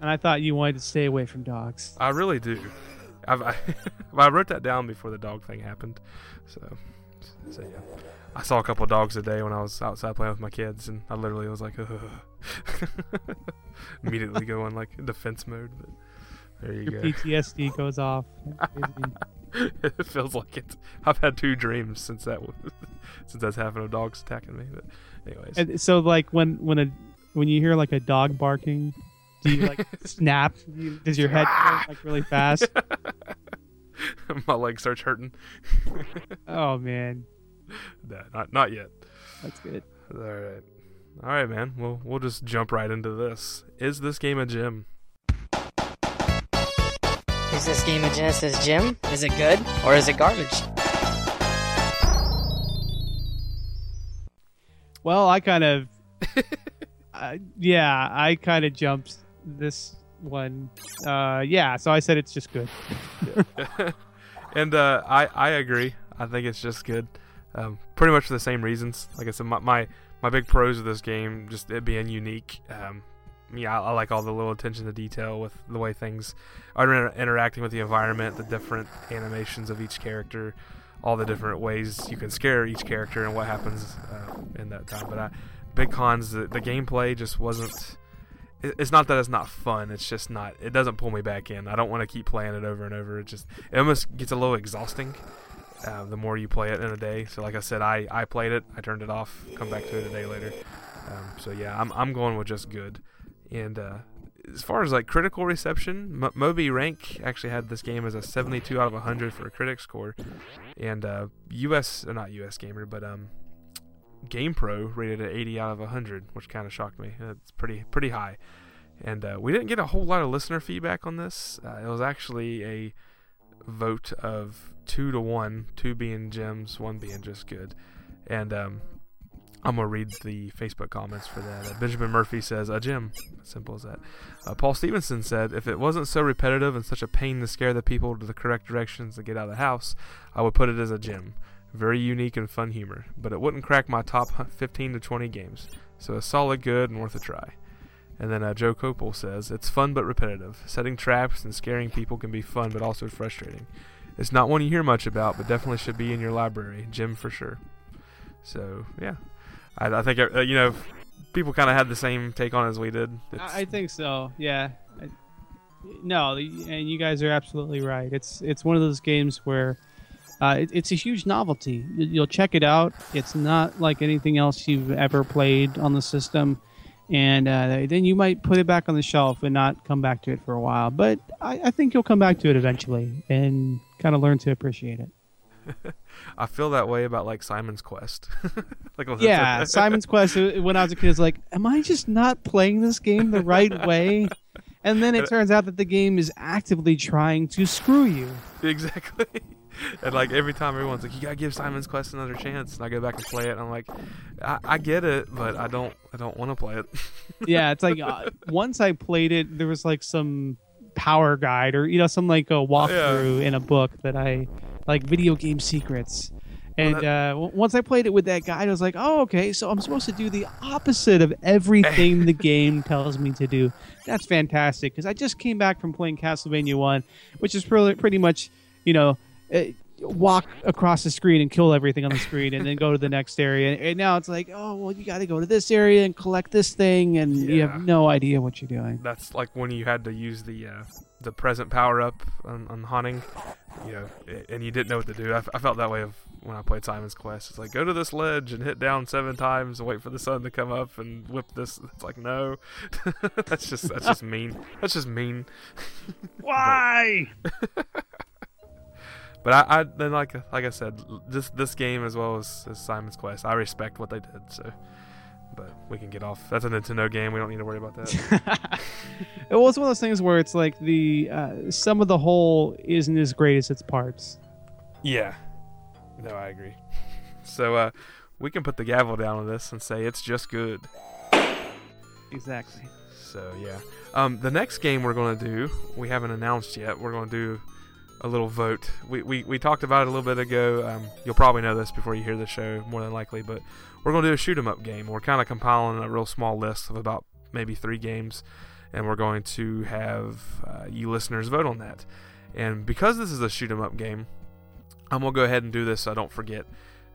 And I thought you wanted to stay away from dogs. I really do. I've, I, [LAUGHS] I wrote that down before the dog thing happened. So, so yeah. I saw a couple of dogs a day when I was outside playing with my kids, and I literally was like, [LAUGHS] immediately go in like defense mode. But there you Your go. PTSD [LAUGHS] goes off. it feels like it. I've had two dreams since that [LAUGHS] since that's happened of dogs attacking me. But anyways, And so, like when when a when you hear like a dog barking, do you like snap? Does your head ah! go, like really fast? [LAUGHS] my leg starts hurting. [LAUGHS] Oh man, nah, not not yet. that's good. All right. All right, man. Well, we'll just jump right into this. Is this game a gym? Is this game a Genesis Gem? Is it good or is it garbage? Well, I kind of, [LAUGHS] uh, yeah, I kind of jumped this one. Uh, yeah, so I said it's just good. [LAUGHS] And uh, I I agree. I think it's just good. Um, pretty much for the same reasons. Like I said, my my, my big pros of this game just it being unique. Um, yeah, I, I like all the little attention to detail with the way things are inter- interacting with the environment, the different animations of each character, all the different ways you can scare each character, and what happens uh, in that time. But I, big cons, the, the gameplay just wasn't. It- It's not that it's not fun. It's just not. It doesn't pull me back in. I don't want to keep playing it over and over. It just it almost gets a little exhausting. Uh, the more you play it in a day. So like I said, I, I played it. I turned it off. Come back to it a day later. Um, so yeah, I'm I'm going with just good. And uh, as far as like critical reception, M- MobyRank actually had this game as a 72 out of 100 for a critic score, and uh, US not US Gamer, but um, GamePro rated it 80 out of 100, which kind of shocked me. It's pretty pretty high. And uh, we didn't get a whole lot of listener feedback on this. Uh, it was actually a vote of two to one, two being gems, one being just good. And um, I'm gonna read the Facebook comments for that. Uh, Benjamin Murphy says a gem, simple as that. Uh, Paul Stevenson said, if it wasn't so repetitive and such a pain to scare the people to the correct directions to get out of the house, I would put it as a gem. Very unique and fun humor, but it wouldn't crack my top 15 to 20 games. So a solid good and worth a try. And then uh, Joe Copel says, It's fun but repetitive. Setting traps and scaring people can be fun but also frustrating. It's not one you hear much about, but definitely should be in your library. Jim for sure. So, yeah. I, I think, uh, you know, people kind of had the same take on it as we did. It's- I I think so. Yeah. I, no, and you guys are absolutely right. It's it's one of those games where uh, it, it's a huge novelty. You- You'll check it out. It's not like anything else you've ever played on the system, and uh, then you might put it back on the shelf and not come back to it for a while. But I, I think you'll come back to it eventually and kind of learn to appreciate it. [LAUGHS] I feel that way about, like, Simon's Quest. [LAUGHS] like, Yeah, Simon's Quest. uh, When I was a kid, it's like, am I just not playing this game the right [LAUGHS] way? And then it turns out that the game is actively trying to screw you. Exactly. And like every time everyone's like, "You gotta give Simon's Quest another chance," and I go back and play it, and I'm like, "I, I get it, but I don't, I don't want to play it." [LAUGHS] Yeah, it's like uh, once I played it, there was like some power guide or you know some like a walkthrough in a book that I like video game secrets. And Well, uh, w- once I played it with that guide, I was like, "Oh, okay. So I'm supposed to do the opposite of everything [LAUGHS] the game tells me to do." That's fantastic because I just came back from playing Castlevania One, which is pretty pretty much, you know, uh, walk across the screen and kill everything on the screen, and then go to the next area. And now it's like, oh well, you got to go to this area and collect this thing, and you have no idea what you're doing. That's like when you had to use the uh, the present power up on, on Haunting, you know, and you didn't know what to do. I felt that way of when I played Simon's Quest. It's like go to this ledge and hit down seven times and wait for the sun to come up and whip this. It's like no, [LAUGHS] that's just that's just mean. That's just mean. Why? [LAUGHS] But I, I then like like I said, this this game as well as, as Simon's Quest, I respect what they did. So, but we can get off. That's a Nintendo game. We don't need to worry about that. [LAUGHS] well, it's one of those things where it's like the uh, some of the whole isn't as great as its parts. yeah. No, I agree. [LAUGHS] So uh, we can put the gavel down on this and say it's just good. Exactly. So yeah. Um, the next game we're gonna do, we haven't announced yet. We're gonna do a little vote. We, we, we talked about it a little bit ago. Um, you'll probably know this before you hear the show, more than likely. But we're gonna do a shoot 'em up game. We're kind of compiling a real small list of about maybe three games, and we're going to have uh, you listeners vote on that. And because this is a shoot 'em up game, I'm gonna go ahead and do this so I don't forget.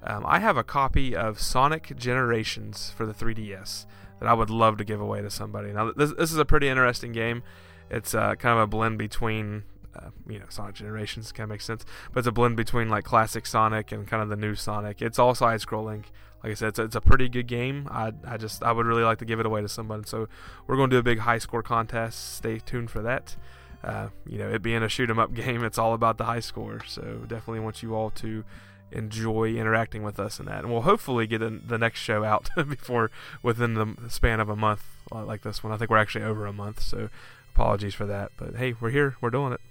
Um, I have a copy of Sonic Generations for the 3DS that I would love to give away to somebody. Now, this, this is a pretty interesting game. It's uh, kind of a blend between, uh, you know, Sonic Generations kind of makes sense, but it's a blend between like classic Sonic and kind of the new Sonic. It's all side scrolling. Like I said, it's a, it's a pretty good game. I, I just I would really like to give it away to someone. So we're going to do a big high score contest. Stay tuned for that. Uh, you know, it being a shoot 'em up [LAUGHS] game, it's all about the high score. So definitely want you all to enjoy interacting with us in that. And we'll hopefully get the next show out [LAUGHS] before within the span of a month uh, like this one. I think we're actually over a month, so apologies for that. But hey, we're here, we're doing it.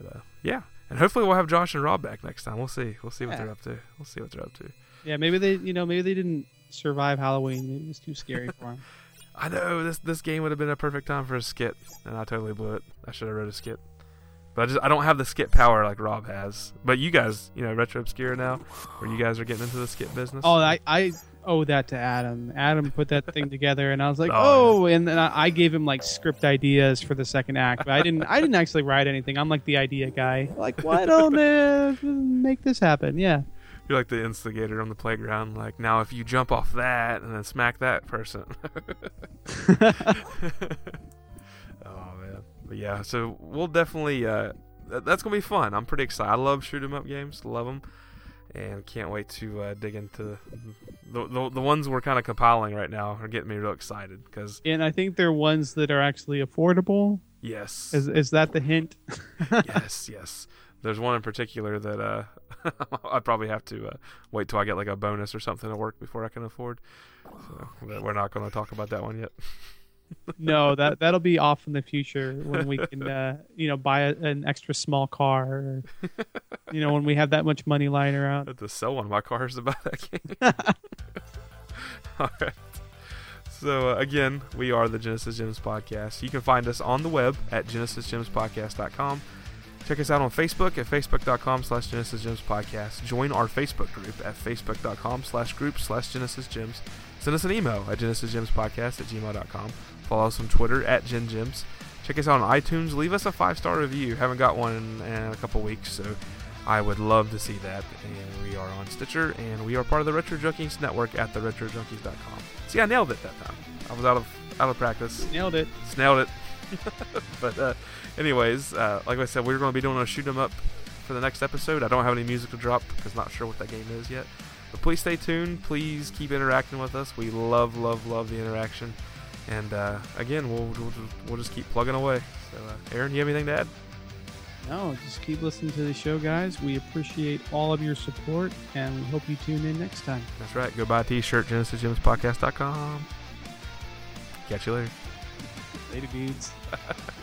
But uh, yeah, and hopefully we'll have Josh and Rob back next time. We'll see. We'll see what Yeah. they're up to. We'll see what they're up to. Yeah, maybe they, you know, maybe they didn't survive Halloween. Maybe it was too scary for them. [LAUGHS] I know this this game would have been a perfect time for a skit, and I totally blew it. I should have wrote a skit. But I just I don't have the skit power like Rob has. But you guys, you know, retro obscure now, where you guys are getting into the skit business. Oh, I, I owe that to Adam. Adam put that thing [LAUGHS] together, and I was like, Oh, oh, and then I, I gave him like script ideas for the second act, but I didn't. I didn't actually write anything. I'm like the idea guy. Like, [LAUGHS] why don't uh, make this happen? Yeah. You're like the instigator on the playground. Like now, if you jump off that and then smack that person. [LAUGHS] oh man, but yeah. So we'll definitely. Uh, that's gonna be fun. I'm pretty excited. I love shoot 'em up games. Love them, and can't wait to uh, dig into the the, the ones we're kind of compiling right now. Are getting me real excited because And I think they're ones that are actually affordable. yes, Is is that the hint? [LAUGHS] yes, yes. There's one in particular that uh, [LAUGHS] I'd probably have to uh, wait till I get like a bonus or something to work before I can afford. So we're not going to talk about that one yet. [LAUGHS] no, that that'll be off in the future when we can, uh, you know, buy a, an extra small car, or, you know, when we have that much money lying I around. have to sell one of my cars to buy that game. [LAUGHS] [LAUGHS] All right. So uh, again, we are the Genesis Gems podcast. You can find us on the web at genesisgemspodcast.com. Check us out on Facebook at facebook.com slash Genesis Gems Podcast. Join our Facebook group at facebook.com slash group slash Genesis Gems. Send us an email at genesisgemspodcast at gmail.com. Follow us on Twitter at GenGems. Check us out on iTunes. Leave us a five-star review. Haven't got one in, in a couple weeks, so I would love to see that. And we are on Stitcher, and we are part of the Retro Junkies network at theretrojunkies.com. See, I nailed it that time. I was out of out of practice. Nailed it. Snailed it. [LAUGHS] but uh, anyways, uh, like I said, we're going to be doing a shoot 'em up for the next episode. I don't have any music to drop because not sure what that game is yet. But please stay tuned. Please keep interacting with us. We love, love, love the interaction. And uh, again, we'll, we'll we'll just keep plugging away. So, uh, Aaron, you have anything to add? No, just keep listening to the show, guys. We appreciate all of your support, and we hope you tune in next time. That's right. Go buy a t-shirt, genesisgemspodcast.com. Catch you later. Later, dudes. [LAUGHS]